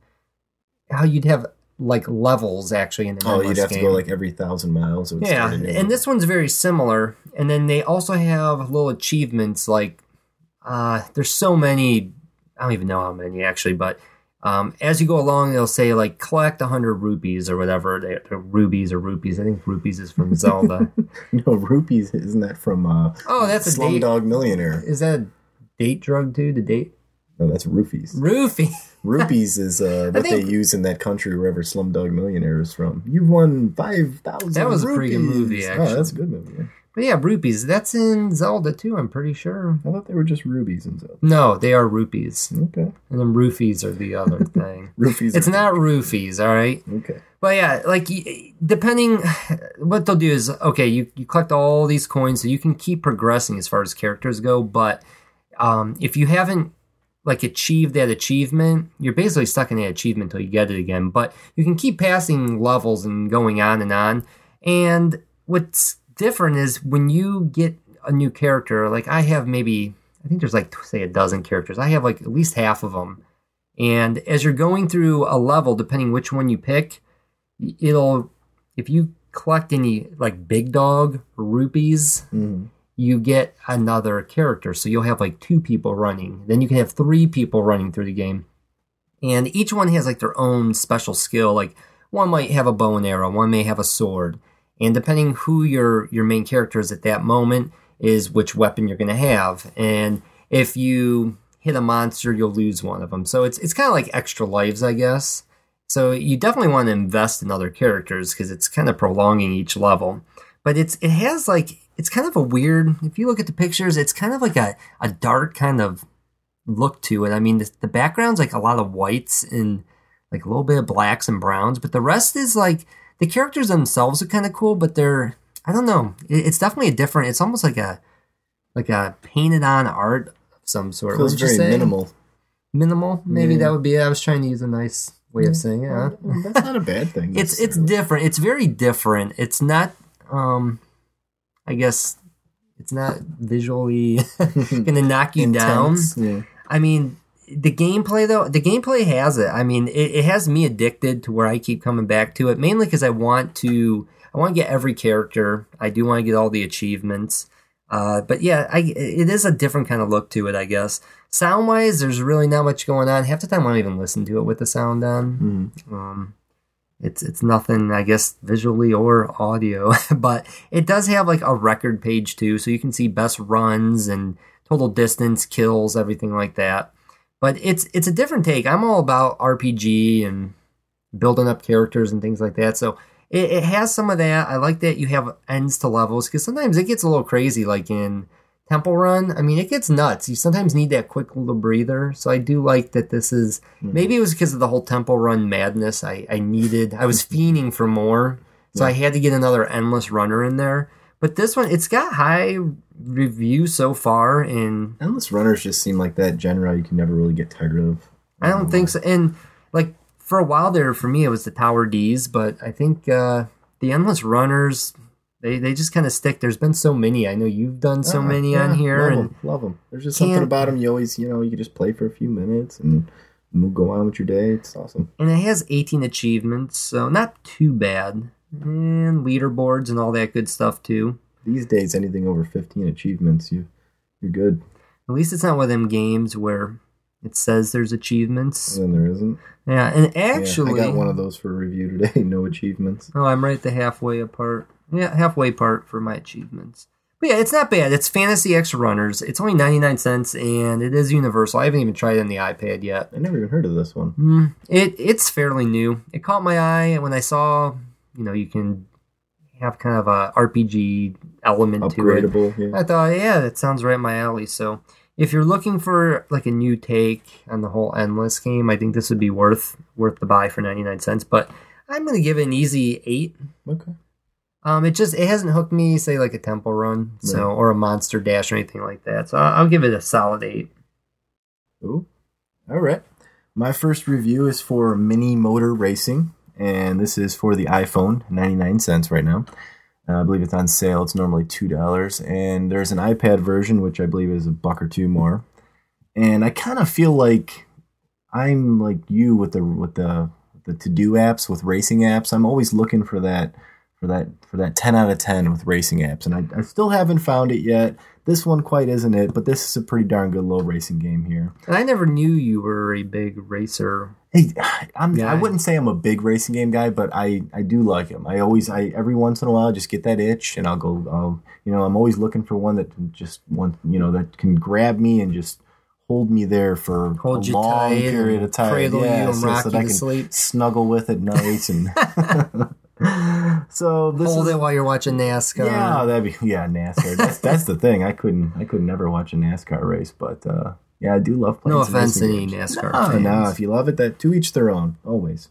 How you'd have like levels actually in the Oh, you'd have to go like every thousand miles. Yeah, and this one's very similar. And then they also have little achievements like uh, there's so many. I don't even know how many actually, but um, as you go along, they'll say like collect hundred rupees or whatever. They, they're rubies or rupees. I think rupees is from Zelda. [laughs] no rupees. Isn't that from uh, oh, that's a date. Slumdog Millionaire? Is that a date drug too? The date No, that's roofies. roofie. [laughs] Rupees is uh, what think- they use in that country wherever Slumdog Millionaire is from. You've won five thousand. That was a pretty good movie, Oh, that's a good movie. Yeah. But yeah, rupees. That's in Zelda too. I'm pretty sure. I thought they were just rubies and stuff. No, they are rupees, Okay, and then roofies are the other [laughs] thing. roofies. It's not roofies, all right. Okay. But yeah, like depending, [sighs] what they'll do is okay. You you collect all these coins, so you can keep progressing as far as characters go. But um, if you haven't like achieved that achievement, you're basically stuck in that achievement until you get it again. But you can keep passing levels and going on and on. And what's different is when you get a new character. Like I have maybe I think there's like say a dozen characters. I have like at least half of them. And as you're going through a level, depending which one you pick, it'll if you collect any like big dog rupees Mhm. you get another character so you'll have like two people running then you can have three people running through the game and each one has like their own special skill like one might have a bow and arrow one may have a sword and depending who your your main character is at that moment is which weapon you're going to have and if you hit a monster you'll lose one of them so it's it's kind of like extra lives i guess so you definitely want to invest in other characters because it's kind of prolonging each level. But it's it has like it's kind of a weird. If you look at the pictures, it's kind of like a, a dark kind of look to it. I mean, the, the background's like a lot of whites and like a little bit of blacks and browns, but the rest is like the characters themselves are kind of cool, but they're I don't know. It, it's definitely a different. It's almost like a like a painted on art of some sort. Feels very say? minimal. Minimal, maybe Yeah. that would be. it. I was trying to use a nice way of saying it. huh? That's not a bad thing. [laughs] it's it's different. It's very different. It's not. Um, I guess it's not visually [laughs] gonna knock you down. Yeah. I mean, the gameplay though, the gameplay has it. I mean, it, it has me addicted to where I keep coming back to it, mainly because I want to. I want to get every character. I do want to get all the achievements. Uh, but yeah, I, it is a different kind of look to it, I guess. Sound wise, there's really not much going on. Half the time, I don't even listen to it with the sound on. Um, it's it's nothing, I guess, visually or audio, [laughs] but it does have like a record page too, so you can see best runs and total distance, kills, everything like that. But it's it's a different take. I'm all about RPG and building up characters and things like that. So it, it has some of that. I like that you have ends to levels because sometimes it gets a little crazy, like in Temple Run. I mean, it gets nuts. You sometimes need that quick little breather. So I do like that this is mm-hmm. maybe it was because of the whole Temple Run madness. I, I needed, I was fiending for more. So I had to get another endless runner in there. But this one, it's got high reviews so far, and Endless runners just seem like that genre you can never really get tired of. I don't think so. And like for a while there, for me, it was the Tower D's, but I think uh, the Endless Runners, they, they just kind of stick. There's been so many. I know you've done so Ah, many yeah, on here, Love and 'em, love them. There's just something about them. You always, you know, you can just play for a few minutes and go on with your day. It's awesome. and it has 18 achievements, so not too bad. And leaderboards and all that good stuff too. These days, anything over 15 achievements, you you're good. At least it's not one of them games where it says there's achievements. And then there isn't. Yeah, and Yeah, actually, I got one of those for review today. [laughs] no achievements. Oh, I'm right the halfway apart. Yeah, halfway part for my achievements. But yeah, it's not bad. It's Fantasy X Runners. It's only 99 cents and it is universal. I haven't even tried it on the iPad yet. I never even heard of this one. Mm, it it's fairly new. It caught my eye when I saw, you know, you can have kind of a RPG element to it. Upgradable. Yeah. I thought, yeah, that sounds right up my alley. So if you're looking for like a new take on the whole endless game, I think this would be worth worth the buy for 99 cents. But I'm gonna give it an easy eight. Okay. Um, it just it hasn't hooked me, say like a Temple Run, so Right. or a Monster Dash or anything like that. So I'll, I'll give it a solid eight. Ooh. All right. My first review is for Mini Motor Racing, and this is for the iPhone, 99 cents right now. Uh, I believe it's on sale. It's normally $2. And there's an iPad version, which I believe is a buck or two more. And I kind of feel like I'm like you with the with the the to-do apps with racing apps. I'm always looking for that for that for that 10 out of 10 with racing apps and I, I still haven't found it yet. This one quite isn't it, but this is a pretty darn good low racing game here. And I never knew you were a big racer. Hey, [sighs] I'm, I wouldn't say I'm a big racing game guy, but I, I do like them. I always, I every once in a while, just get that itch, and I'll go. I'll, you know, I'm always looking for one that just one, you know, that can grab me and just hold me there for Hold a long period of time. yeah, so, so that I can sleep. snuggle with at night and. [laughs] [laughs] [laughs] so this Hold is, it while you're watching NASCAR. yeah, that'd be yeah NASCAR. That's that's the thing. I couldn't I could never watch a NASCAR race, but uh, yeah, I do love playing. No offense to any. NASCAR No, fans. no, if you love it, that to each their own, always.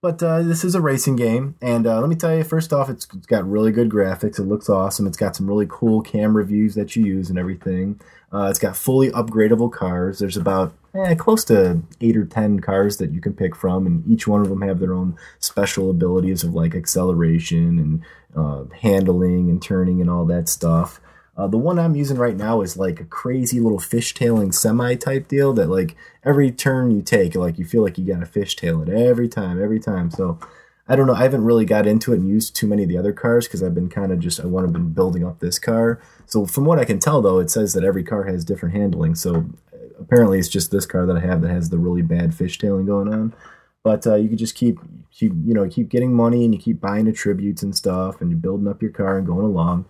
But uh, this is a racing game, and uh, let me tell you, first off, it's, it's got really good graphics. It looks awesome. It's got some really cool camera views that you use and everything. Uh, it's got fully upgradable cars. There's about eh, close to eight or ten cars that you can pick from, and each one of them have their own special abilities of like acceleration and uh, handling and turning and all that stuff. Uh, the one I'm using right now is like a crazy little fishtailing semi type deal that like every turn you take, like you feel like you got to fishtail it every time, every time. So I don't know. I haven't really got into it and used too many of the other cars because I've been kind of just I want to been building up this car. So from what I can tell though, it says that every car has different handling. So apparently it's just this car that I have that has the really bad fishtailing going on. But uh, you can just keep, keep, you know, keep getting money and you keep buying attributes and stuff, and you're building up your car and going along.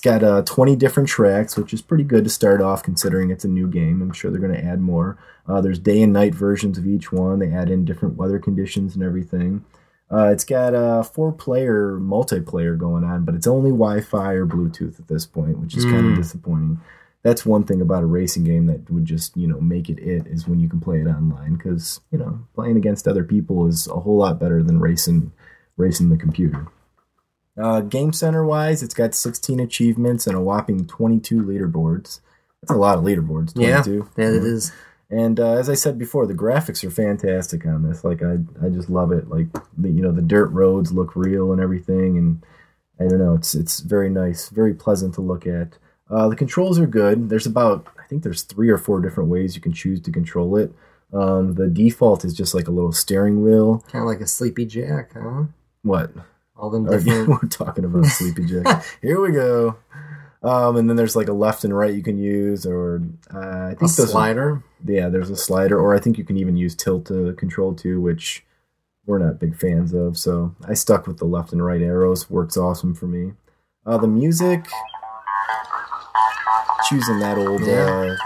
It's got uh, 20 different tracks, which is pretty good to start off considering it's a new game. I'm sure they're going to add more. Uh, there's day and night versions of each one. They add in different weather conditions and everything. Uh, it's got a four player multiplayer going on, but it's only Wi Fi or Bluetooth at this point, which is kind of disappointing. That's one thing about a racing game that would just, you know, make it it is when you can play it online because, you know, playing against other people is a whole lot better than racing racing the computer. Uh, Game Center wise, it's got 16 achievements and a whopping 22 leaderboards. That's a lot of leaderboards. 22. Yeah, that it is. And uh, as I said before, the graphics are fantastic on this. Like I, I just love it. Like the, you know, the dirt roads look real and everything, and I don't know, it's it's very nice, very pleasant to look at. Uh, the controls are good. There's about I think there's three or four different ways you can choose to control it. Um, the default is just like a little steering wheel. Kind of like a Sleepy Jack, huh? What? All them different. [laughs] we're talking about Sleepy Jack. [laughs] Here we go. Um, and then there's like a left and right you can use, or uh, I a think are- slider. yeah, there's a slider, or I think you can even use tilt to control too, which we're not big fans of. So I stuck with the left and right arrows. Works awesome for me. Uh, the music, choosing that old Yeah. uh,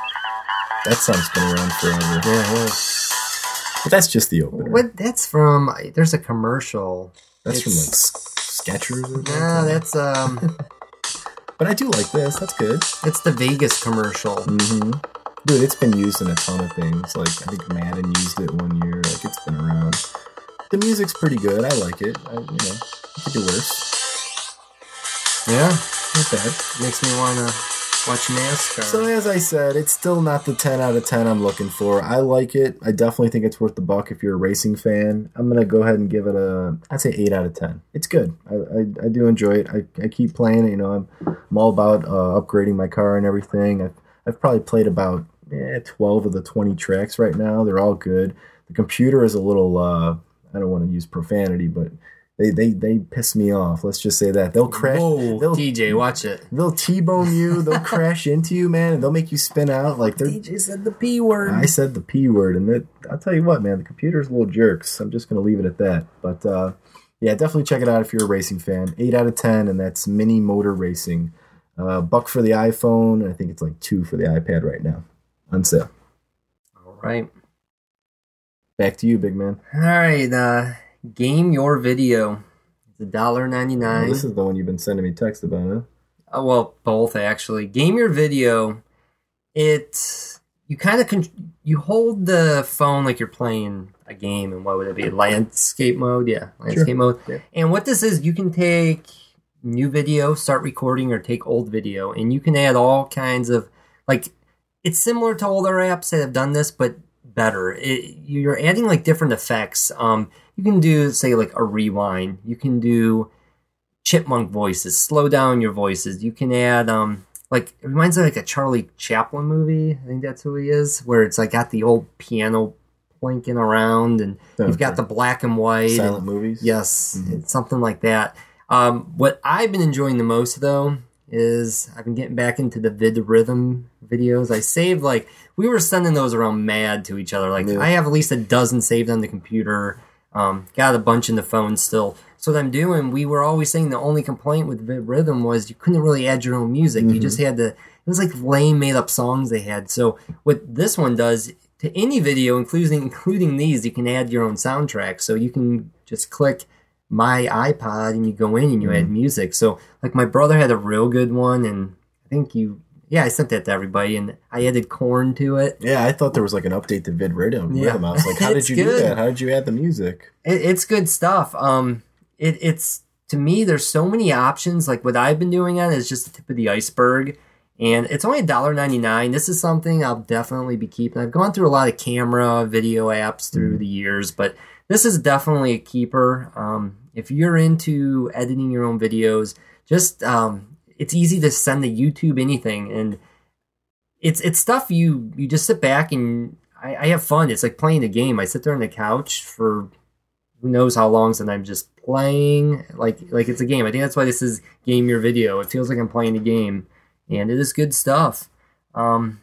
that song's been around forever. Yeah, yeah. But that's just the opener. What? That's from. There's a commercial. That's from like It's- S- Skechers. Or Nah, something. that's um. [laughs] But I do like this. That's good. it's the Vegas commercial. hmm Dude, it's been used in a ton of things. Like I think Madden used it one year. Like it's been around. The music's pretty good. I like it. I, you know, it could do worse. Yeah, Not bad. makes me want to watch NASCAR. So as I said, it's still not the 10 out of 10 I'm looking for. I like it. I definitely think it's worth the buck if you're a racing fan. I'm gonna go ahead and give it a I'd say 8 out of 10. It's good. I, I, I do enjoy it. I, I keep playing it. You know, I'm, I'm all about uh, upgrading my car and everything. I've, I've probably played about eh, 12 of the 20 tracks right now. They're all good. The computer is a little uh, I don't want to use profanity, but they, they, they piss me off. Let's just say that they'll crash. Whoa, they'll, DJ, watch it. They'll T-bone you. They'll [laughs] crash into you, man, and they'll make you spin out like they're. DJ said the P word. I said the P word, and that I'll tell you what, man, the computer's a little jerks. I'm just gonna leave it at that. But uh, yeah, definitely check it out if you're a racing fan. Eight out of ten, and that's Mini Motor Racing. Uh, buck for the iPhone. I think it's like two for the iPad right now on sale. All right. Back to you, big man. All right. Uh, game your video. It's a dollar ninety Oh, nine. this is the one you've been sending me text about, huh? Uh, well, both actually. Game your video. It you kind of con- you hold the phone like you're playing a game, and what would it be? Landscape mode, yeah, landscape mode. Yeah. And what this is, you can take new video, start recording, or take old video, and you can add all kinds of like. It's similar to older apps that have done this, but better. It, you're adding like different effects. Um, you can do say like a rewind. You can do chipmunk voices, slow down your voices. You can add um like it reminds me of like a Charlie Chaplin movie. I think that's who he is, where it's like got the old piano plinking around and you've got the black and white. and- Silent movies. Yes, it's something like that. Um, what I've been enjoying the most though is I've been getting back into the VidRhythm videos. I saved like we were sending those around mad to each other. Like Yeah. I have at least a dozen saved on the computer. Um, got a bunch in the phone still. So what I'm doing, we were always saying the only complaint with VidRhythm was you couldn't really add your own music. You just had to. It was like lame made up songs they had. So what this one does to any video, including including these, you can add your own soundtrack. So you can just click my iPod and you go in and you add music. So like my brother had a real good one, and I think you, yeah, I sent that to everybody, and I added Korn to it. Yeah, I thought there was like an update to VidRhythm. Yeah. rhythm. I was like, [laughs] how did you do that? How did you add the music? it, it's good stuff. Um, it, it's to me, there's so many options. Like what I've been doing on is just the tip of the iceberg, and it's only $1.99. This is something I'll definitely be keeping. I've gone through a lot of camera video apps through the years, but this is definitely a keeper. Um, if you're into editing your own videos, just um, it's easy to send to YouTube anything, and it's it's stuff you you just sit back and I, I have fun. It's like playing a game. I sit there on the couch for who knows how long, and I'm just playing like like it's a game. I think that's why this is game your video. It feels like I'm playing a game, and it is good stuff. Um,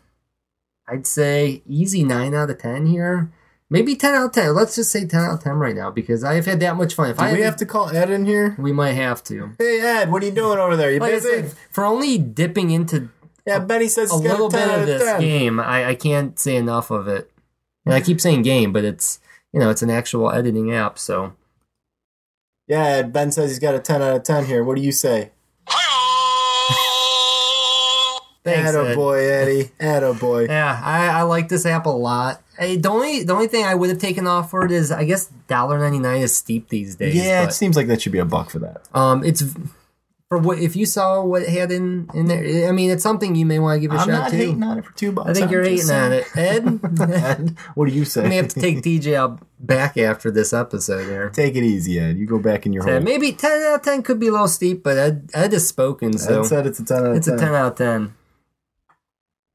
I'd say easy nine out of ten here. Maybe ten out of ten. Let's just say ten out of ten right now because I've had that much fun. If Do I we have to call Ed in here? we might have to. Hey Ed, what are you doing over there? You Like I busy? said, for only dipping into yeah, Benny says a he's got little 10 bit out of this 10. game. I, I can't say enough of it. And I keep saying game, but it's you know it's an actual editing app. So Yeah, Ed, Ben says he's got a 10 out of 10 here. What do you say? Thanks, Ed. boy, Eddie. Atta boy. Yeah, I, I like this app a lot. Hey, the only the only thing I would have taken off for it is I guess $1.99 is steep these days. Yeah, it but, seems like that should be a buck for that. um, it's for what if you saw what it had in in there. I mean, it's something you may want to give a I'm shot not to. hating on it for two bucks. I think I'm you're just hating on it, Ed. [laughs] Ed, what do you say? May have to take DJ out back after this episode here. Take it easy, Ed. You go back in your hole. maybe 10 out of 10 could be a little steep, but Ed, Ed has spoken, so Ed said it's a 10 out of it's 10. a 10 out of 10.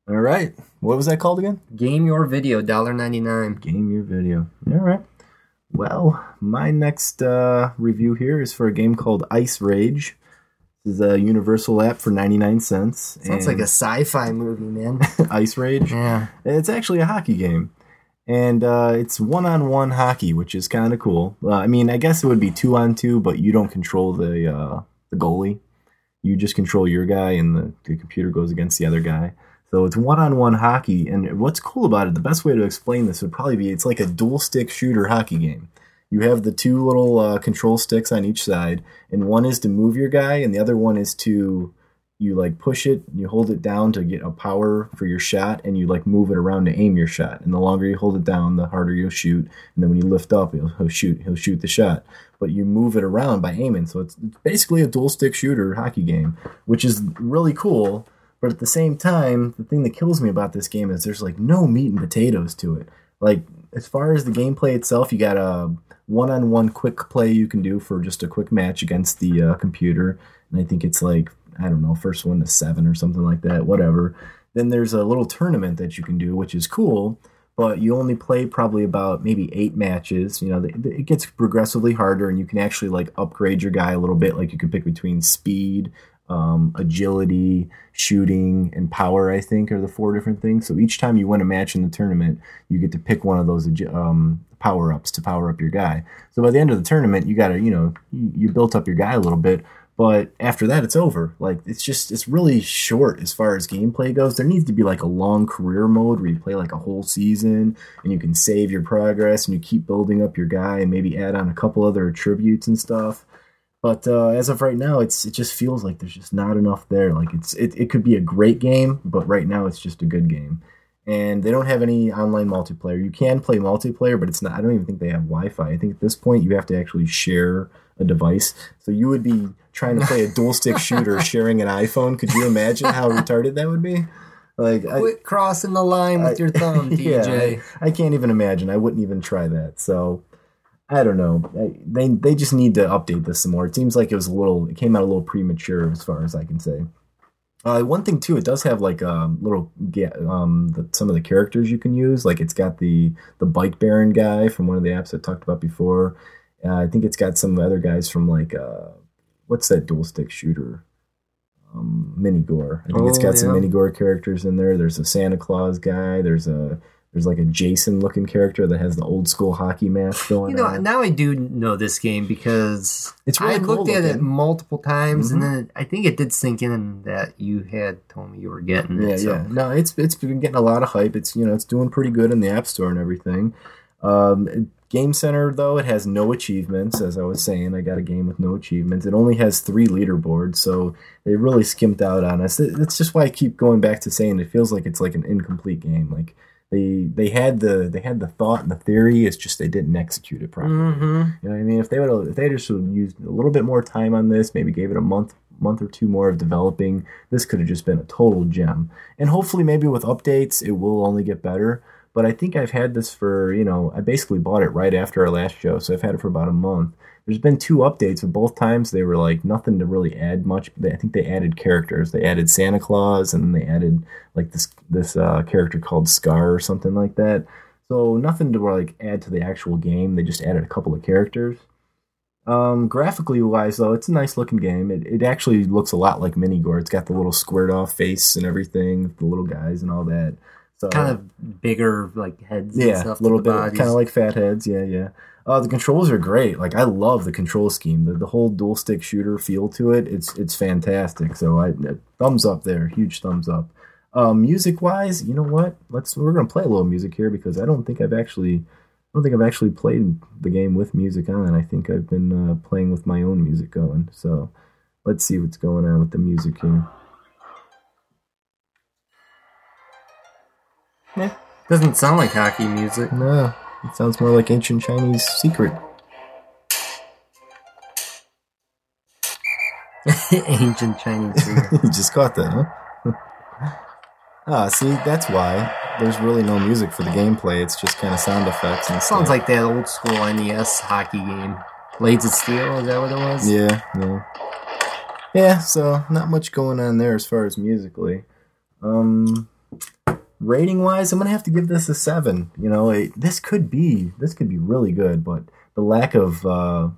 All right. What was that called again? Game your video, $1.99. Game your video. All right. Well, my next uh, review here is for a game called Ice Rage. This is a universal app for 99 cents. Sounds like a sci-fi movie, man. [laughs] Ice Rage. yeah. It's actually a hockey game. And uh, it's one on one hockey, which is kind of cool. Uh, I mean, I guess it would be two on two, but you don't control the uh, the goalie. You just control your guy, and the, the computer goes against the other guy. So it's one-on-one hockey, and what's cool about it, the best way to explain this would probably be it's like a dual stick shooter hockey game. You have the two little uh, control sticks on each side, and one is to move your guy, and the other one is to you like push it, and you hold it down to get a power for your shot, and you like move it around to aim your shot. And the longer you hold it down, the harder you'll shoot. And then when you lift up, he'll, he'll shoot. He'll shoot the shot. But you move it around by aiming. So it's, it's basically a dual stick shooter hockey game, which is really cool. But at the same time, the thing that kills me about this game is there's like no meat and potatoes to it. Like as far as the gameplay itself, you got a one-on-one quick play you can do for just a quick match against the uh, computer, and I think it's like I don't know, first one to seven or something like that, whatever. Then there's a little tournament that you can do, which is cool, but you only play probably about maybe eight matches. You know, it gets progressively harder, and you can actually like upgrade your guy a little bit. Like you can pick between speed, um, agility, shooting, and power. I think are the four different things. So each time you win a match in the tournament, you get to pick one of those um, power ups to power up your guy. So by the end of the tournament, you got to you know you, you built up your guy a little bit. But after that, it's over. Like it's just it's really short as far as gameplay goes. There needs to be like a long career mode where you play like a whole season and you can save your progress and you keep building up your guy and maybe add on a couple other attributes and stuff. But uh, as of right now, it's it just feels like there's just not enough there. Like it's it, it could be a great game, but right now it's just a good game. And they don't have any online multiplayer. You can play multiplayer, but it's not. I don't even think they have Wi-Fi. I think at this point you have to actually share a device. So you would be trying to play a dual stick [laughs] shooter sharing an iPhone. Could you imagine how retarded that would be? Like, quit I, crossing the line with I, your thumb, DJ. [laughs] Yeah, I, I, can't even imagine. I wouldn't even try that. So I don't know. They they just need to update this some more. It seems like it was a little. It came out a little premature, as far as I can say. Uh, one thing too, it does have like a um, little um the, some of the characters you can use. Like it's got the the bike baron guy from one of the apps I talked about before. Uh, I think it's got some other guys from like uh, what's that dual stick shooter? Um, Minigore. I think oh, it's got yeah. some Minigore characters in there. There's a Santa Claus guy. There's a there's like a Jason looking character that has the old school hockey mask going. You know, on. now I do know this game because it's really I cool looked looking. at it multiple times, mm-hmm. and then I think it did sink in that you had told me you were getting yeah, it. So. Yeah, no, it's it's been getting a lot of hype. It's you know it's doing pretty good in the App Store and everything. Um, Game Center, though, it has no achievements. As I was saying, I got a game with no achievements. It only has three leaderboards, so they really skimped out on us. That's just why I keep going back to saying it feels like it's like an incomplete game. Like they they had the they had the thought and the theory. It's just they didn't execute it properly. Mm-hmm. You know what I mean? If they would if they just used a little bit more time on this, maybe gave it a month month or two more of developing, this could have just been a total gem. And hopefully, maybe with updates, it will only get better but I think I've had this for, you know, I basically bought it right after our last show, so I've had it for about a month. There's been two updates, but both times they were like nothing to really add much. I think they added characters. They added Santa Claus, and then they added like this this uh, character called Scar or something like that. So nothing to like add to the actual game. They just added a couple of characters. Um, graphically wise, though, it's a nice looking game. It, it actually looks a lot like Minigore. It's got the little squared off face and everything, the little guys and all that. So kind of bigger like heads. Yeah, a little bit kind of like fat heads. Yeah, yeah. Uh, the controls are great. Like I love the control scheme. The, the whole dual stick shooter feel to it. It's it's fantastic. So I thumbs up there. Huge thumbs up. Um, music wise, you know what? Let's we're gonna play a little music here because I don't think I've actually I don't think I've actually played the game with music on. I think I've been uh, playing with my own music going. So let's see what's going on with the music here. Yeah. Doesn't sound like hockey music. No, it sounds more like ancient Chinese secret. [laughs] ancient Chinese secret. [laughs] you just caught that, huh? [laughs] ah, see, that's why there's really no music for the gameplay. It's just kind of sound effects and Sounds like that old school NES hockey game. Blades of Steel, is that what it was? Yeah, yeah. Yeah, so not much going on there as far as musically. Um, rating wise, I'm gonna have to give this a seven. You know, it, this could be this could be really good, but the lack of uh,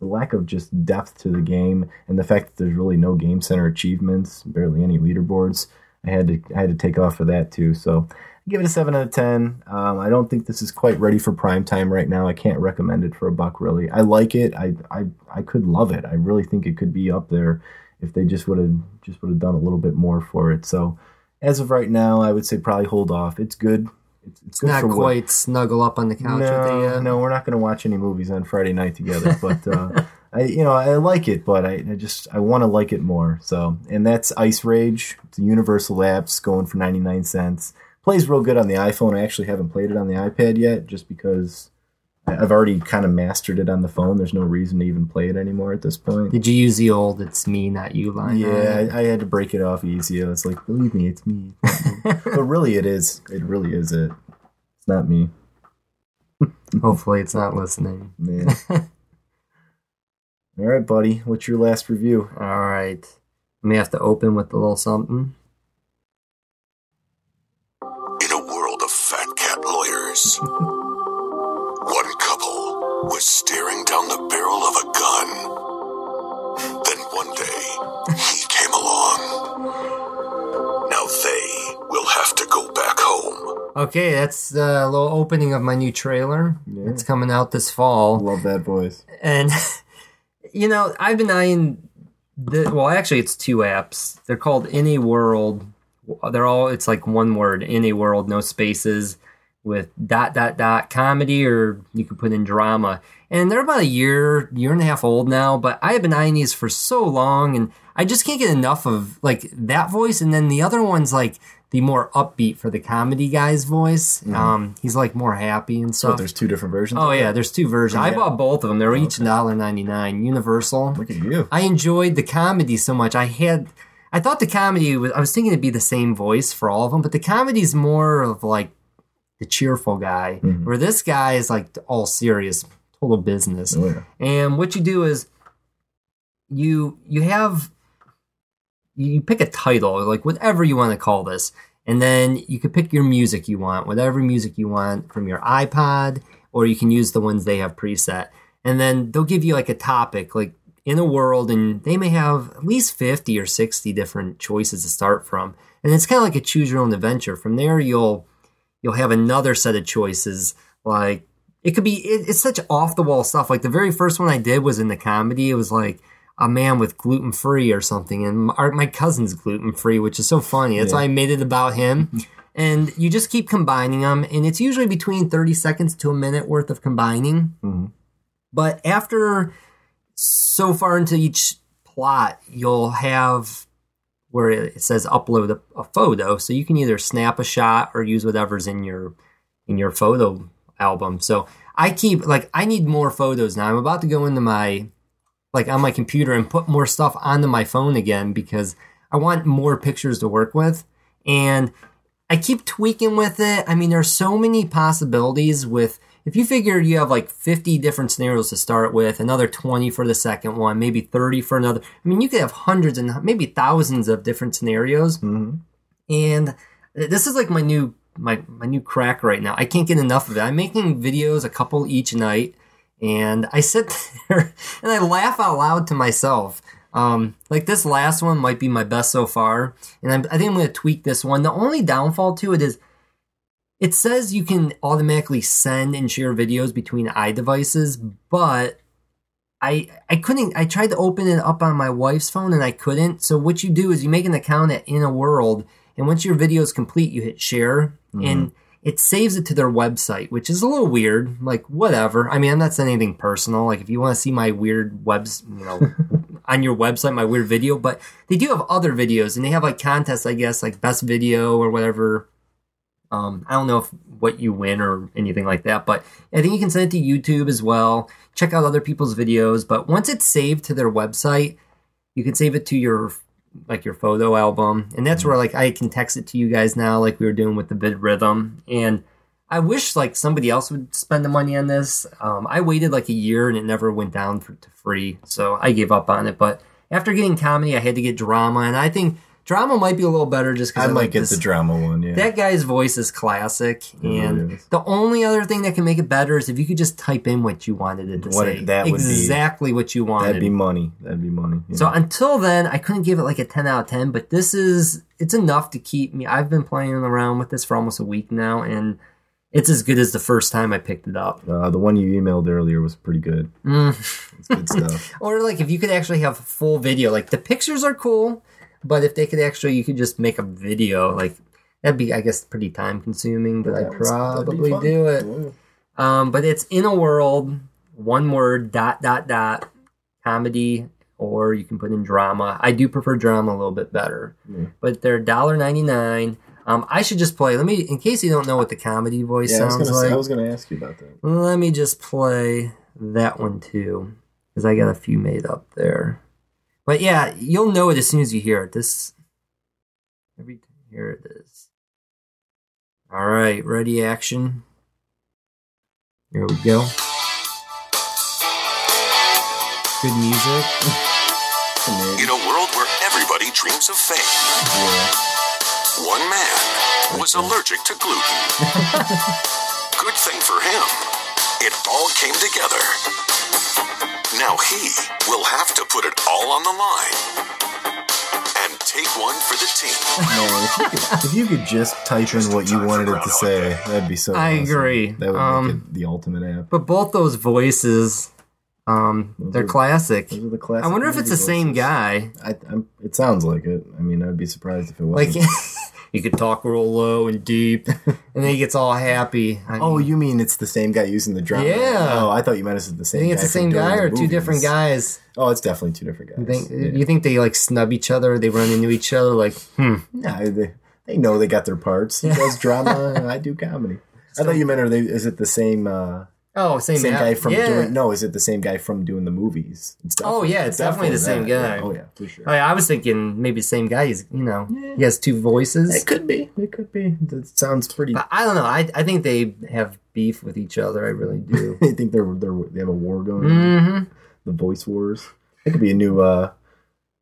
the lack of just depth to the game and the fact that there's really no game center achievements, barely any leaderboards, I had to I had to take off for that too. So I give it a seven out of ten. Um, I don't think this is quite ready for prime time right now. I can't recommend it for a buck really. I like it. I I I could love it. I really think it could be up there if they just would have just would have done a little bit more for it. So as of right now, I would say probably hold off. It's good. It's, it's good Not for what- quite snuggle up on the couch with no, you. yet. no, we're not going to watch any movies on Friday night together. But uh, [laughs] I, you know, I like it, but I, I just I want to like it more. So, and that's Ice Rage. It's a Universal apps going for ninety nine cents. Plays real good on the iPhone. I actually haven't played it on the iPad yet, just because I've already kind of mastered it on the phone. There's no reason to even play it anymore at this point. Did you use the old "It's me, not you" line? Yeah, I, I had to break it off easy. I was like, believe me, it's me. [laughs] but really, it is. It really is it. It's not me. [laughs] Hopefully, it's not listening. Man. [laughs] All right, buddy. What's your last review? All right. We may have to open with a little something. In a world of fat cat lawyers, one couple was staring down the barrel of a gun. Then one day, he came along. Now they will have to go back home. Okay, that's the little opening of my new trailer. Yeah. It's coming out this fall. Love that voice. And [laughs] you know, I've been eyeing the well, actually, it's two apps. They're called In a World. They're all it's like one word, In a World, no spaces, with dot dot dot comedy, or you could put in drama. And they're about a year, year and a half old now. But I have been eyeing these for so long, and I just can't get enough of like that voice. And then the other one's like the more upbeat for the comedy guy's voice. Um, he's like more happy and stuff So there's two different versions. Oh yeah, there's two versions. I bought both of them. They were each $1.99. Universal. Look at you. I enjoyed the comedy so much. I had, I thought the comedy was. I was thinking it'd be the same voice for all of them, but the comedy's more of like the cheerful guy, Mm-hmm. where this guy is like all serious, total business. Oh, yeah. And what you do is you you have you pick a title, like whatever you want to call this, and then you can pick your music you want, whatever music you want from your iPod, or you can use the ones they have preset. And then they'll give you like a topic, like in a world, and they may have at least 50 or 60 different choices to start from. And it's kind of like a choose your own adventure. From there, you'll you'll have another set of choices. Like it could be it, it's such off the wall stuff. Like the very first one i did was in the comedy. It was like a man with gluten free or something and my, my cousin's gluten free which is so funny. That's why i made it about him. And you just keep combining them and it's usually between 30 seconds to a minute worth of combining. Mhm. but after so far into each plot you'll have where it says upload a, a photo. So you can either snap a shot or use whatever's in your in your photo album. So i keep like i need more photos now. I'm about to go into my like on my computer and put more stuff onto my phone again because i want more pictures to work with. And i keep tweaking with it. I mean there's so many possibilities with if you figure you have like 50 different scenarios to start with, another 20 for the second one, maybe 30 for another. I mean, you could have hundreds and maybe thousands of different scenarios. Mhm. And this is like my new my my new crack right now. I can't get enough of it. I'm making videos a couple each night, and I sit [laughs] there and I laugh out loud to myself. Um, like this last one might be my best so far, and I'm, I think I'm going to tweak this one. The only downfall to it is it says you can automatically send and share videos between iDevices, but I I couldn't. I tried to open it up on my wife's phone and I couldn't. So what you do is you make an account at In a World, and once your video is complete, you hit share, mm-hmm. and it saves it to their website, which is a little weird. Like whatever. I mean, I'm not saying anything personal. Like if you want to see my weird webs, you know. [laughs] on your website, my weird video, but they do have other videos and they have like contests, I guess, like best video or whatever um, I don't know if what you win or anything like that, but I think you can send it to YouTube as well. Check out other people's videos. But once it's saved to their website, you can save it to your like your photo album, and that's where like I can text it to you guys now, like we were doing with the VidRhythm. And I wish like somebody else would spend the money on this. Um, I waited like a year and it never went down for, to free, so I gave up on it. But after getting comedy, I had to get drama, and I think drama might be a little better just because I because might like get this- the drama one. Yeah. that guy's voice is classic, and is. the only other thing that can make it better is if you could just type in what you wanted it to What say. that would be- exactly what you wanted. That'd be money. That'd be money. yeah. So until then, I couldn't give it like a 10 out of 10, but this is, it's enough to keep me. I've been playing around with this for almost a week now, and it's as good as the first time I picked it up. uh, the one you emailed earlier was pretty good. Mm. Good stuff. [laughs] Or like if you could actually have full video, like the pictures are cool. But if they could actually, you could just make a video. Like that'd be, I guess, pretty time consuming. But I'd That was- that'd be probably do it. Yeah. Um, but it's in a world, one word, dot dot dot, comedy, or you can put in drama. I do prefer drama a little bit better, Mm. but they're $1.99. Um, I should just play. Let me, in case you don't know what the comedy voice Yeah, I sounds gonna like. say, I was gonna ask you about that. Let me just play that one too, because I got a few made up there. But yeah, you'll know it as soon as you hear it. This, every here it is. All right, ready, action. Here we go. Good music. [laughs] In a world where everybody dreams of fame, one man was allergic to gluten. [laughs] Good thing for him, it all came together. Now he will have to put it all on the line and take one for the team. Man, if you, could, if you could just type in what you wanted it to say, that'd be so. I awesome. agree. That would Um, make it the ultimate app. But both those voices, um, Those they're are- classic. Those are the classic. I wonder if it's the movie same guy. I, I'm, it sounds like it. I mean, I'd be surprised if it Like wasn't. [laughs] you could talk real low and deep, [laughs] and then he gets all happy. I oh, mean, you mean it's the same guy using the drum? Yeah. Oh, I thought you meant it's the you same. think it's the same guy or two different guys? Oh, it's definitely two different guys. You think Yeah. you think they like snub each other? They run into each other like, hmm. Nah, they, they know they got their parts. He does drama, and [laughs] I do comedy. I thought you meant are they? Is it the same? Uh, Oh, same, same guy. from yeah. doing? No, is it the same guy from doing the movies? Oh, yeah, it's definitely the same that. guy. Yeah. Oh yeah, for sure. I, I was thinking maybe the same guy. He's you know he has two voices. It could be. It could be. That sounds pretty. But I don't know. I I think they have beef with each other. I really do. [laughs] I think they're, they're they have a war going. on. hmm The voice wars. It could be a new uh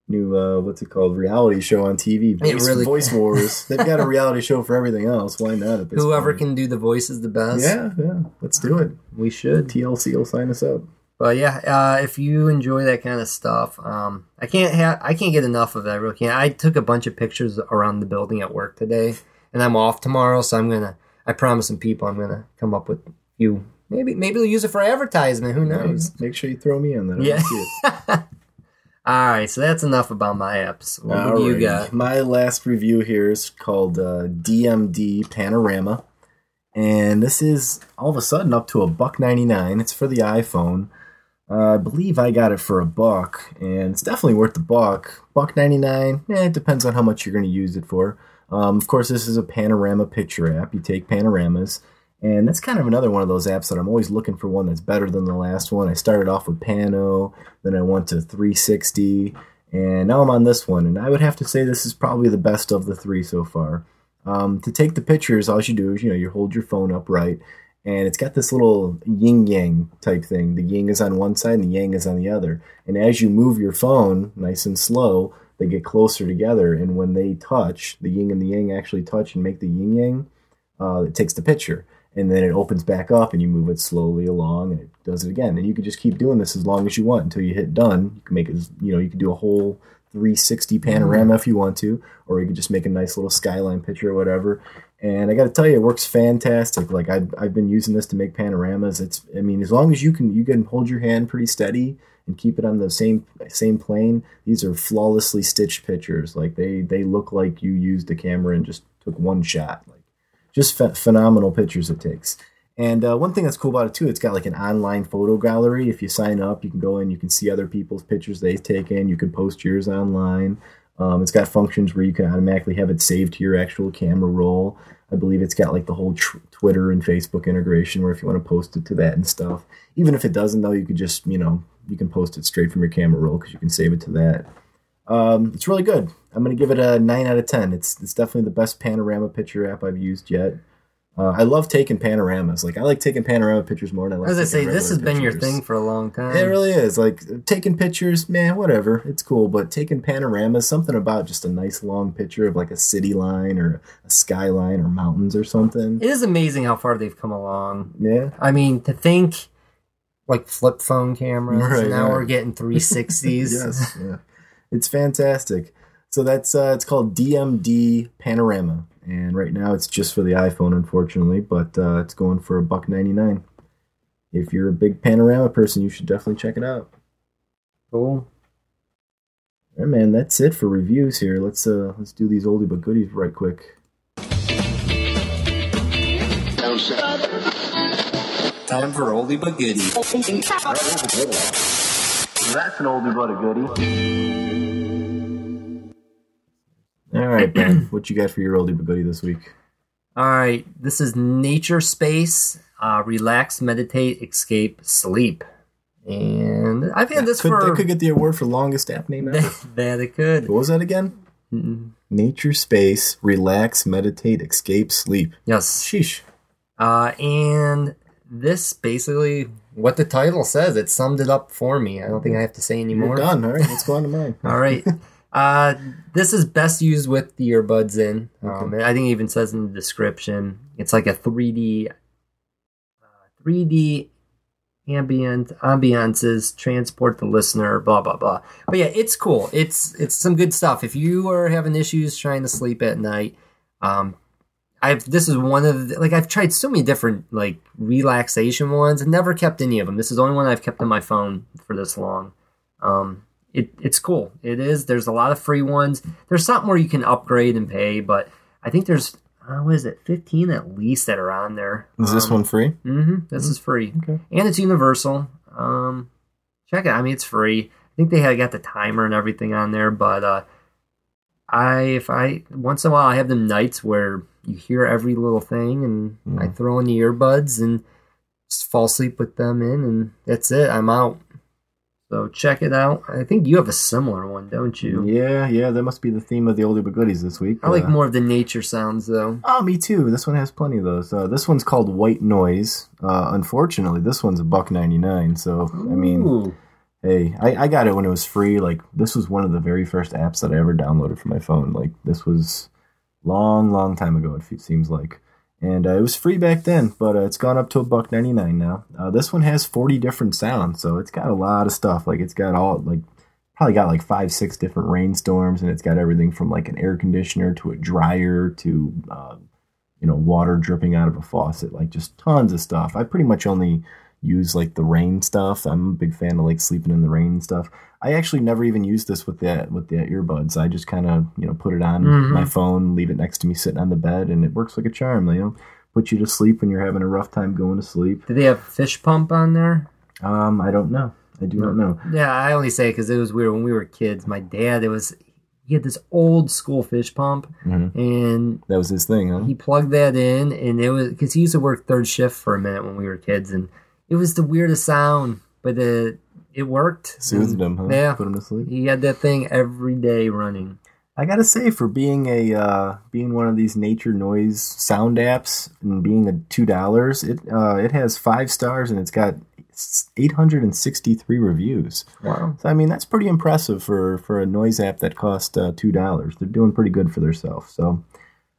new uh what's it called reality show on TV. Voice, really- voice [laughs] wars. They've got a reality show for everything else. Why not? Whoever point? can do the voices the best. Yeah, yeah. Let's do it. we should. TLC will sign us up. But yeah, uh, if you enjoy that kind of stuff, um, I can't ha- I can't get enough of it. I really can't. I took a bunch of pictures around the building at work today, and I'm off tomorrow, so I'm gonna. I promise some people I'm gonna come up with you. Maybe maybe they'll use it for advertisement. Who knows? Make sure you throw me on that. I Yeah. [laughs] wanna see it. All right, so that's enough about my apps. What do you got? My last review here is called uh, DMD Panorama, and this is all of a sudden up to a buck ninety nine. It's for the iPhone. Uh, I believe I got it for a buck, and it's definitely worth the buck. Buck ninety nine. Yeah, it depends on how much you're going to use it for. Um, of course, this is a panorama picture app. You take panoramas, and that's kind of another one of those apps that I'm always looking for one that's better than the last one. I started off with Pano, then I went to 360, and now I'm on this one. And I would have to say this is probably the best of the three so far. Um, to take the pictures, all you do is you know you hold your phone upright, and it's got this little yin yang type thing. The yin is on one side, and the yang is on the other. And as you move your phone, nice and slow, they get closer together. And when they touch, the yin and the yang actually touch and make the yin yang. Uh, it takes the picture, and then it opens back up, and you move it slowly along, and it does it again. And you can just keep doing this as long as you want until you hit done. You can make it, you know, you can do a whole 360 panorama mm. if you want to, or you can just make a nice little skyline picture or whatever. And I got to tell you, it works fantastic. Like I've, I've been using this to make panoramas. It's, I mean, as long as you can, you can hold your hand pretty steady and keep it on the same same plane. These are flawlessly stitched pictures. Like they they look like you used a camera and just took one shot. Just ph- phenomenal pictures it takes. And uh, one thing that's cool about it too, it's got like an online photo gallery. If you sign up, you can go in, you can see other people's pictures they've taken. You can post yours online. Um, it's got functions where you can automatically have it saved to your actual camera roll. I believe it's got like the whole tr- Twitter and Facebook integration where if you want to post it to that and stuff. Even if it doesn't, though, you could just, you know, you can post it straight from your camera roll because you can save it to that. Um, it's really good. I'm going to give it a 9 out of 10. It's, it's definitely the best panorama picture app I've used yet. Uh, I love taking panoramas. Like I like taking panorama pictures more than I like. As I say, this has regular been your thing for a long time. It really is. Like taking pictures, man, whatever. It's cool, but taking panoramas, something about just a nice long picture of like a city line or a skyline or mountains or something. It is amazing how far they've come along. Yeah. I mean, to think like flip phone cameras. Right, now right. we're getting 360s. [laughs] yes. Yeah. It's fantastic. So that's uh, it's called DMD Panorama, and right now it's just for the iPhone, unfortunately, but uh, it's going for a buck ninety nine. If you're a big panorama person, you should definitely check it out. Cool. All right, man, that's it for reviews here. Let's uh let's do these oldie but goodies right quick. Time for oldie but goodie. That's an oldie but a goodie. Right, Ben, [clears throat] what you got for your oldie but goodie this week? All right, this is Nature Space. Uh, relax, meditate, escape, sleep. And I've had this Could, for that could get the award for longest app name ever. [laughs] that it could. what was that again? Nature space, relax, meditate, escape, sleep. Yes. Sheesh. Uh, and this basically what the title says. It summed it up for me. I don't think I have to say You're anymore. done. All right, let's go on to mine. [laughs] All right. Uh, this is best used with the earbuds in. Um, I think it even says in the description. It's like a 3D, uh, 3D ambient ambiances transport the listener. Blah blah blah. But yeah, it's cool. It's it's some good stuff. If you are having issues trying to sleep at night, um, I've this is one of the, like I've tried so many different like relaxation ones and never kept any of them. This is the only one I've kept on my phone for this long. Um, it, it's cool. It is. There's a lot of free ones. There's something where you can upgrade and pay, but I think there's uh, what is it, 15 at least that are on there. Is this one free? Mm-hmm. This is free, Okay. and it's universal. Um, check it. I mean, it's free. I think they had got the timer and everything on there, but uh, I if I once in a while I have them nights where you hear every little thing, and I throw in the earbuds and just fall asleep with them in, and that's it. I'm out. So check it out. I think you have a similar one, don't you? Yeah, yeah. That must be the theme of the oldie but goodies this week. I like Uh, more of the nature sounds though. Oh, me too. This one has plenty of those. Uh, this one's called White Noise. Uh, unfortunately, this one's a buck ninety nine. So I mean, hey, I, I got it when it was free. Like this was one of the very first apps that I ever downloaded for my phone. Like this was long, long time ago. It seems like, and uh, it was free back then, but uh, it's gone up to a buck ninety nine now. Uh, this one has forty different sounds, so it's got a lot of stuff. Like it's got all like probably got like five, six different rainstorms, and it's got everything from like an air conditioner to a dryer to uh, you know water dripping out of a faucet. Like just tons of stuff. I pretty much only use like the rain stuff. I'm a big fan of like sleeping in the rain stuff. I actually never even used this with that with the earbuds. I just kind of you know put it on Mhm. my phone, leave it next to me, sitting on the bed, and it works like a charm. You know, put you to sleep when you're having a rough time going to sleep. Do they have fish pump on there? Um, I don't know. I do not know. Yeah, I only say because it was weird when we were kids. My dad, it was he had this old school fish pump, Mhm. and That was his thing, huh? he plugged that in, and it was because he used to work third shift for a minute when we were kids, and it was the weirdest sound, but it it worked. Soothed him, huh? Yeah, Put him to sleep. he had that thing every day running. I gotta say, for being a uh, being one of these nature noise sound apps and being a two dollars, it uh, it has five stars and it's got eight hundred and sixty three reviews. Wow. So I mean, that's pretty impressive for for a noise app that cost uh, two dollars. They're doing pretty good for themselves. So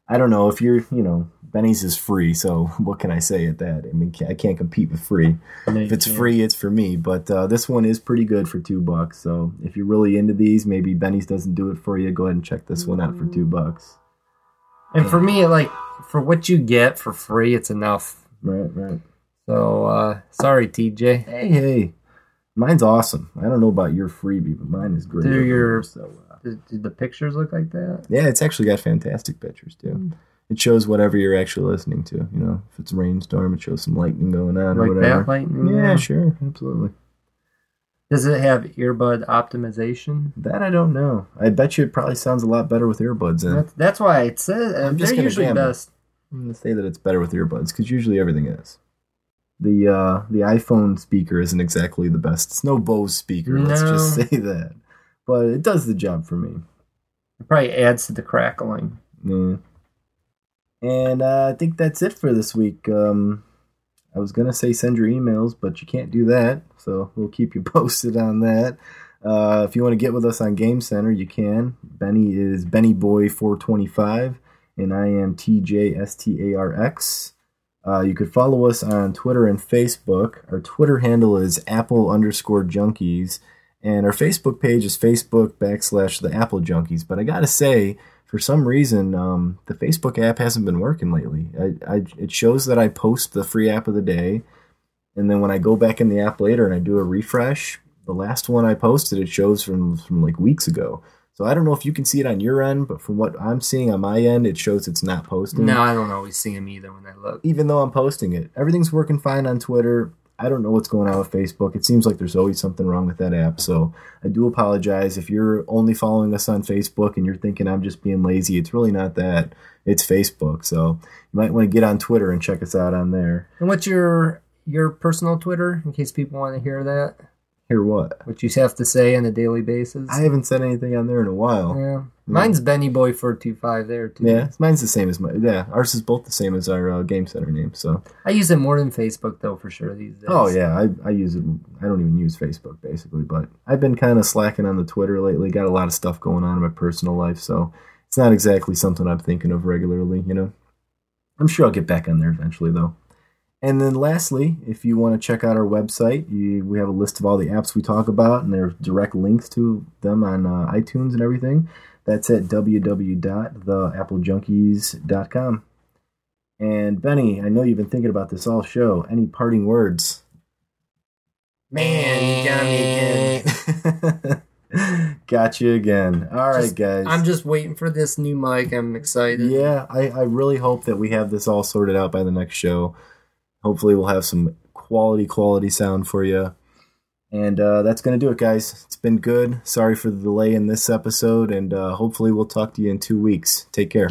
I don't know if you're, you know, Benny's is free. So [laughs] what can I say at that? I mean, I can't compete with free. If it's free, it's for me. But uh, this one is pretty good for two bucks. So if you're really into these, maybe Benny's doesn't do it for you. Go ahead and check this one out for two bucks. And for me, like for what you get for free, it's enough. Right, right. So uh sorry, TJ. Hey, hey, mine's awesome. I don't know about your freebie, but mine is great. Do over your- so uh, Did, the pictures look like that? yeah, it's actually got fantastic pictures too. It shows whatever you're actually listening to. You know, if it's a rainstorm, it shows some lightning going on or Like whatever. that lightning? Yeah, sure, absolutely. Does it have earbud optimization? That I don't know. I bet you it probably sounds a lot better with earbuds in. That's, that's why it says I'm just they're gonna usually best. I'm gonna say that it's better with earbuds because usually everything is. The uh, the iPhone speaker isn't exactly the best. It's no Bose speaker. Let's just [laughs] say that, but it does the job for me. It probably adds to the crackling. Yeah. And uh, I think that's it for this week. Um, I was gonna say send your emails, but you can't do that, so we'll keep you [laughs] posted on that. Uh, if you want to get with us on Game Center, you can. Benny is BennyBoy425, and I am TJSTARX. Uh, you could follow us on Twitter and Facebook. Our Twitter handle is Apple underscore Junkies, and our Facebook page is Facebook backslash the Apple Junkies. But I gotta say, for some reason, um, the Facebook app hasn't been working lately. I, I, it shows that I post the free app of the day, and then when I go back in the app later and I do a refresh, the last one I posted, it shows from from like weeks ago. So I don't know if you can see it on your end, but from what I'm seeing on my end, it shows it's not posting. No, I don't always see them either when I look. Even though I'm posting it, everything's working fine on Twitter. I don't know what's going on with Facebook. It seems like there's always something wrong with that app. So I do apologize if you're only following us on Facebook and you're thinking I'm just being lazy. It's really not that. It's Facebook. So you might want to get on Twitter and check us out on there. And what's your your personal Twitter in case people want to hear that? Hear what? What you have to say on a daily basis? I haven't said anything on there in a while. yeah. Mine's Benny Boy four two five there too. Yeah, mine's the same as my. Yeah, ours is both the same as our uh, game center name. So. I use it more than Facebook though for sure these days. Oh yeah, I, I use it. I don't even use Facebook basically, but I've been kind of slacking on the Twitter lately. Got a lot of stuff going on in my personal life, so it's not exactly something I'm thinking of regularly. You know, I'm sure I'll get back on there eventually though. And then lastly, if you want to check out our website, you, we have a list of all the apps we talk about, and there's direct links to them on uh, iTunes and everything. That's at www.theapplejunkies.com. And Benny, I know you've been thinking about this all show. Any parting words? Man, you got me again. [laughs] got you again. All right, Just- guys. I'm just waiting for this new mic. I'm excited. Yeah, I, I really hope that we have this all sorted out by the next show. Hopefully, we'll have some quality, quality sound for you. And uh, that's going to do it, guys. It's been good. Sorry for the delay in this episode, and uh, hopefully, we'll talk to you in two weeks. Take care.